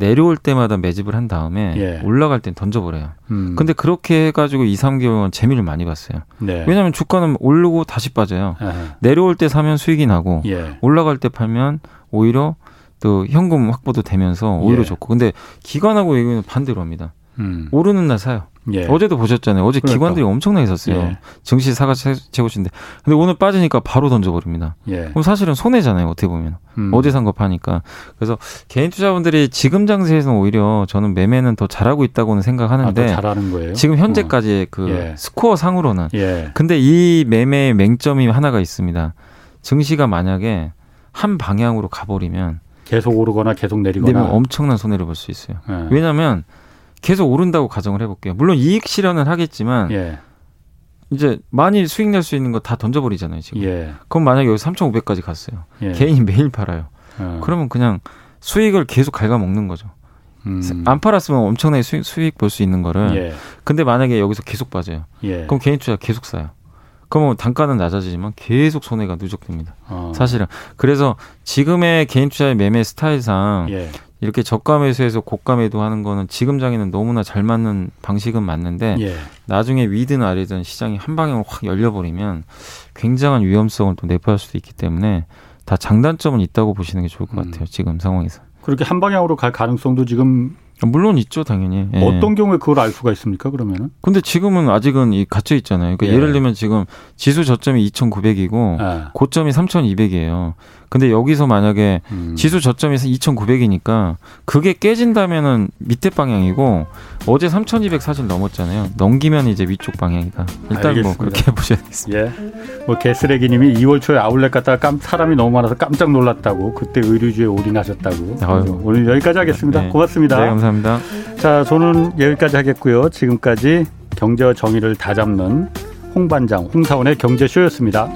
내려올 때마다 매집을 한 다음에 예. 올라갈 땐 던져버려요. 음. 근데 그렇게 해가지고 2, 3개월은 재미를 많이 봤어요. 네. 왜냐하면 주가는 오르고 다시 빠져요. 아, 내려올 때 사면 수익이 나고 예. 올라갈 때 팔면 오히려 또 현금 확보도 되면서 오히려 예. 좋고. 근데 기관하고 얘기는 반대로 합니다. 음. 오르는 날 사요. 예. 어제도 보셨잖아요. 어제 그러니까. 기관들이 엄청나게 샀어요. 예. 증시 사가 최- 최고치인데. 근데 오늘 빠지니까 바로 던져버립니다. 예. 그럼 사실은 손해잖아요. 어떻게 보면. 음. 어제 산 거 파니까. 그래서 개인 투자분들이 지금 장세에서는 오히려 저는 매매는 더 잘하고 있다고는 아, 더 생각하는데 잘하는 거예요. 지금 현재까지의 그 예. 스코어 상으로는 예. 근데 이 매매의 맹점이 하나가 있습니다. 증시가 만약에 한 방향으로 가버리면 계속 오르거나 계속 내리거나. 엄청난 손해를 볼 수 있어요. 예. 왜냐하면 계속 오른다고 가정을 해볼게요. 물론 이익 실현은 하겠지만 예. 이제 많이 수익 낼 수 있는 거 다 던져버리잖아요. 지금. 예. 그럼 만약에 여기 3,500까지 갔어요. 예. 개인이 매일 팔아요. 어. 그러면 그냥 수익을 계속 갉아먹는 거죠. 음. 안 팔았으면 엄청나게 수익, 수익 볼 수 있는 거를. 예. 근데 만약에 여기서 계속 빠져요. 예. 그럼 개인 투자 계속 사요. 그러면 단가는 낮아지지만 계속 손해가 누적됩니다. 어. 사실은. 그래서 지금의 개인 투자의 매매 스타일상 예. 이렇게 저가 매수해서 고가 매도하는 거는 지금 장에는 너무나 잘 맞는 방식은 맞는데 예. 나중에 위든 아래든 시장이 한 방향으로 확 열려버리면 굉장한 위험성을 또 내포할 수도 있기 때문에 다 장단점은 있다고 보시는 게 좋을 것 음. 같아요. 지금 상황에서. 그렇게 한 방향으로 갈 가능성도 지금 물론 있죠, 당연히. 예. 어떤 경우에 그걸 알 수가 있습니까, 그러면은? 근데 지금은 아직은 이 갇혀 있잖아요. 그러니까 예. 를 들면 지금 지수 저점이 2,900이고 예. 고점이 3,200이에요. 근데 여기서 만약에 음. 지수 저점이 2,900이니까 그게 깨진다면은 밑에 방향이고 어제 3,200 사실 넘었잖아요. 넘기면 이제 위쪽 방향이다. 일단 뭐 알겠습니다. 뭐 그렇게 보셔야겠습니다. 예. 뭐 개쓰레기님이 2월 초에 아울렛 갔다가 깜, 사람이 너무 많아서 깜짝 놀랐다고 그때 의류주에 올인하셨다고. 아유. 오늘 여기까지 하겠습니다. 네. 고맙습니다. 네, 감사합니다. 자, 저는 여기까지 하겠고요. 지금까지 경제와 정의를 다 잡는 홍반장 홍사원의 경제쇼였습니다.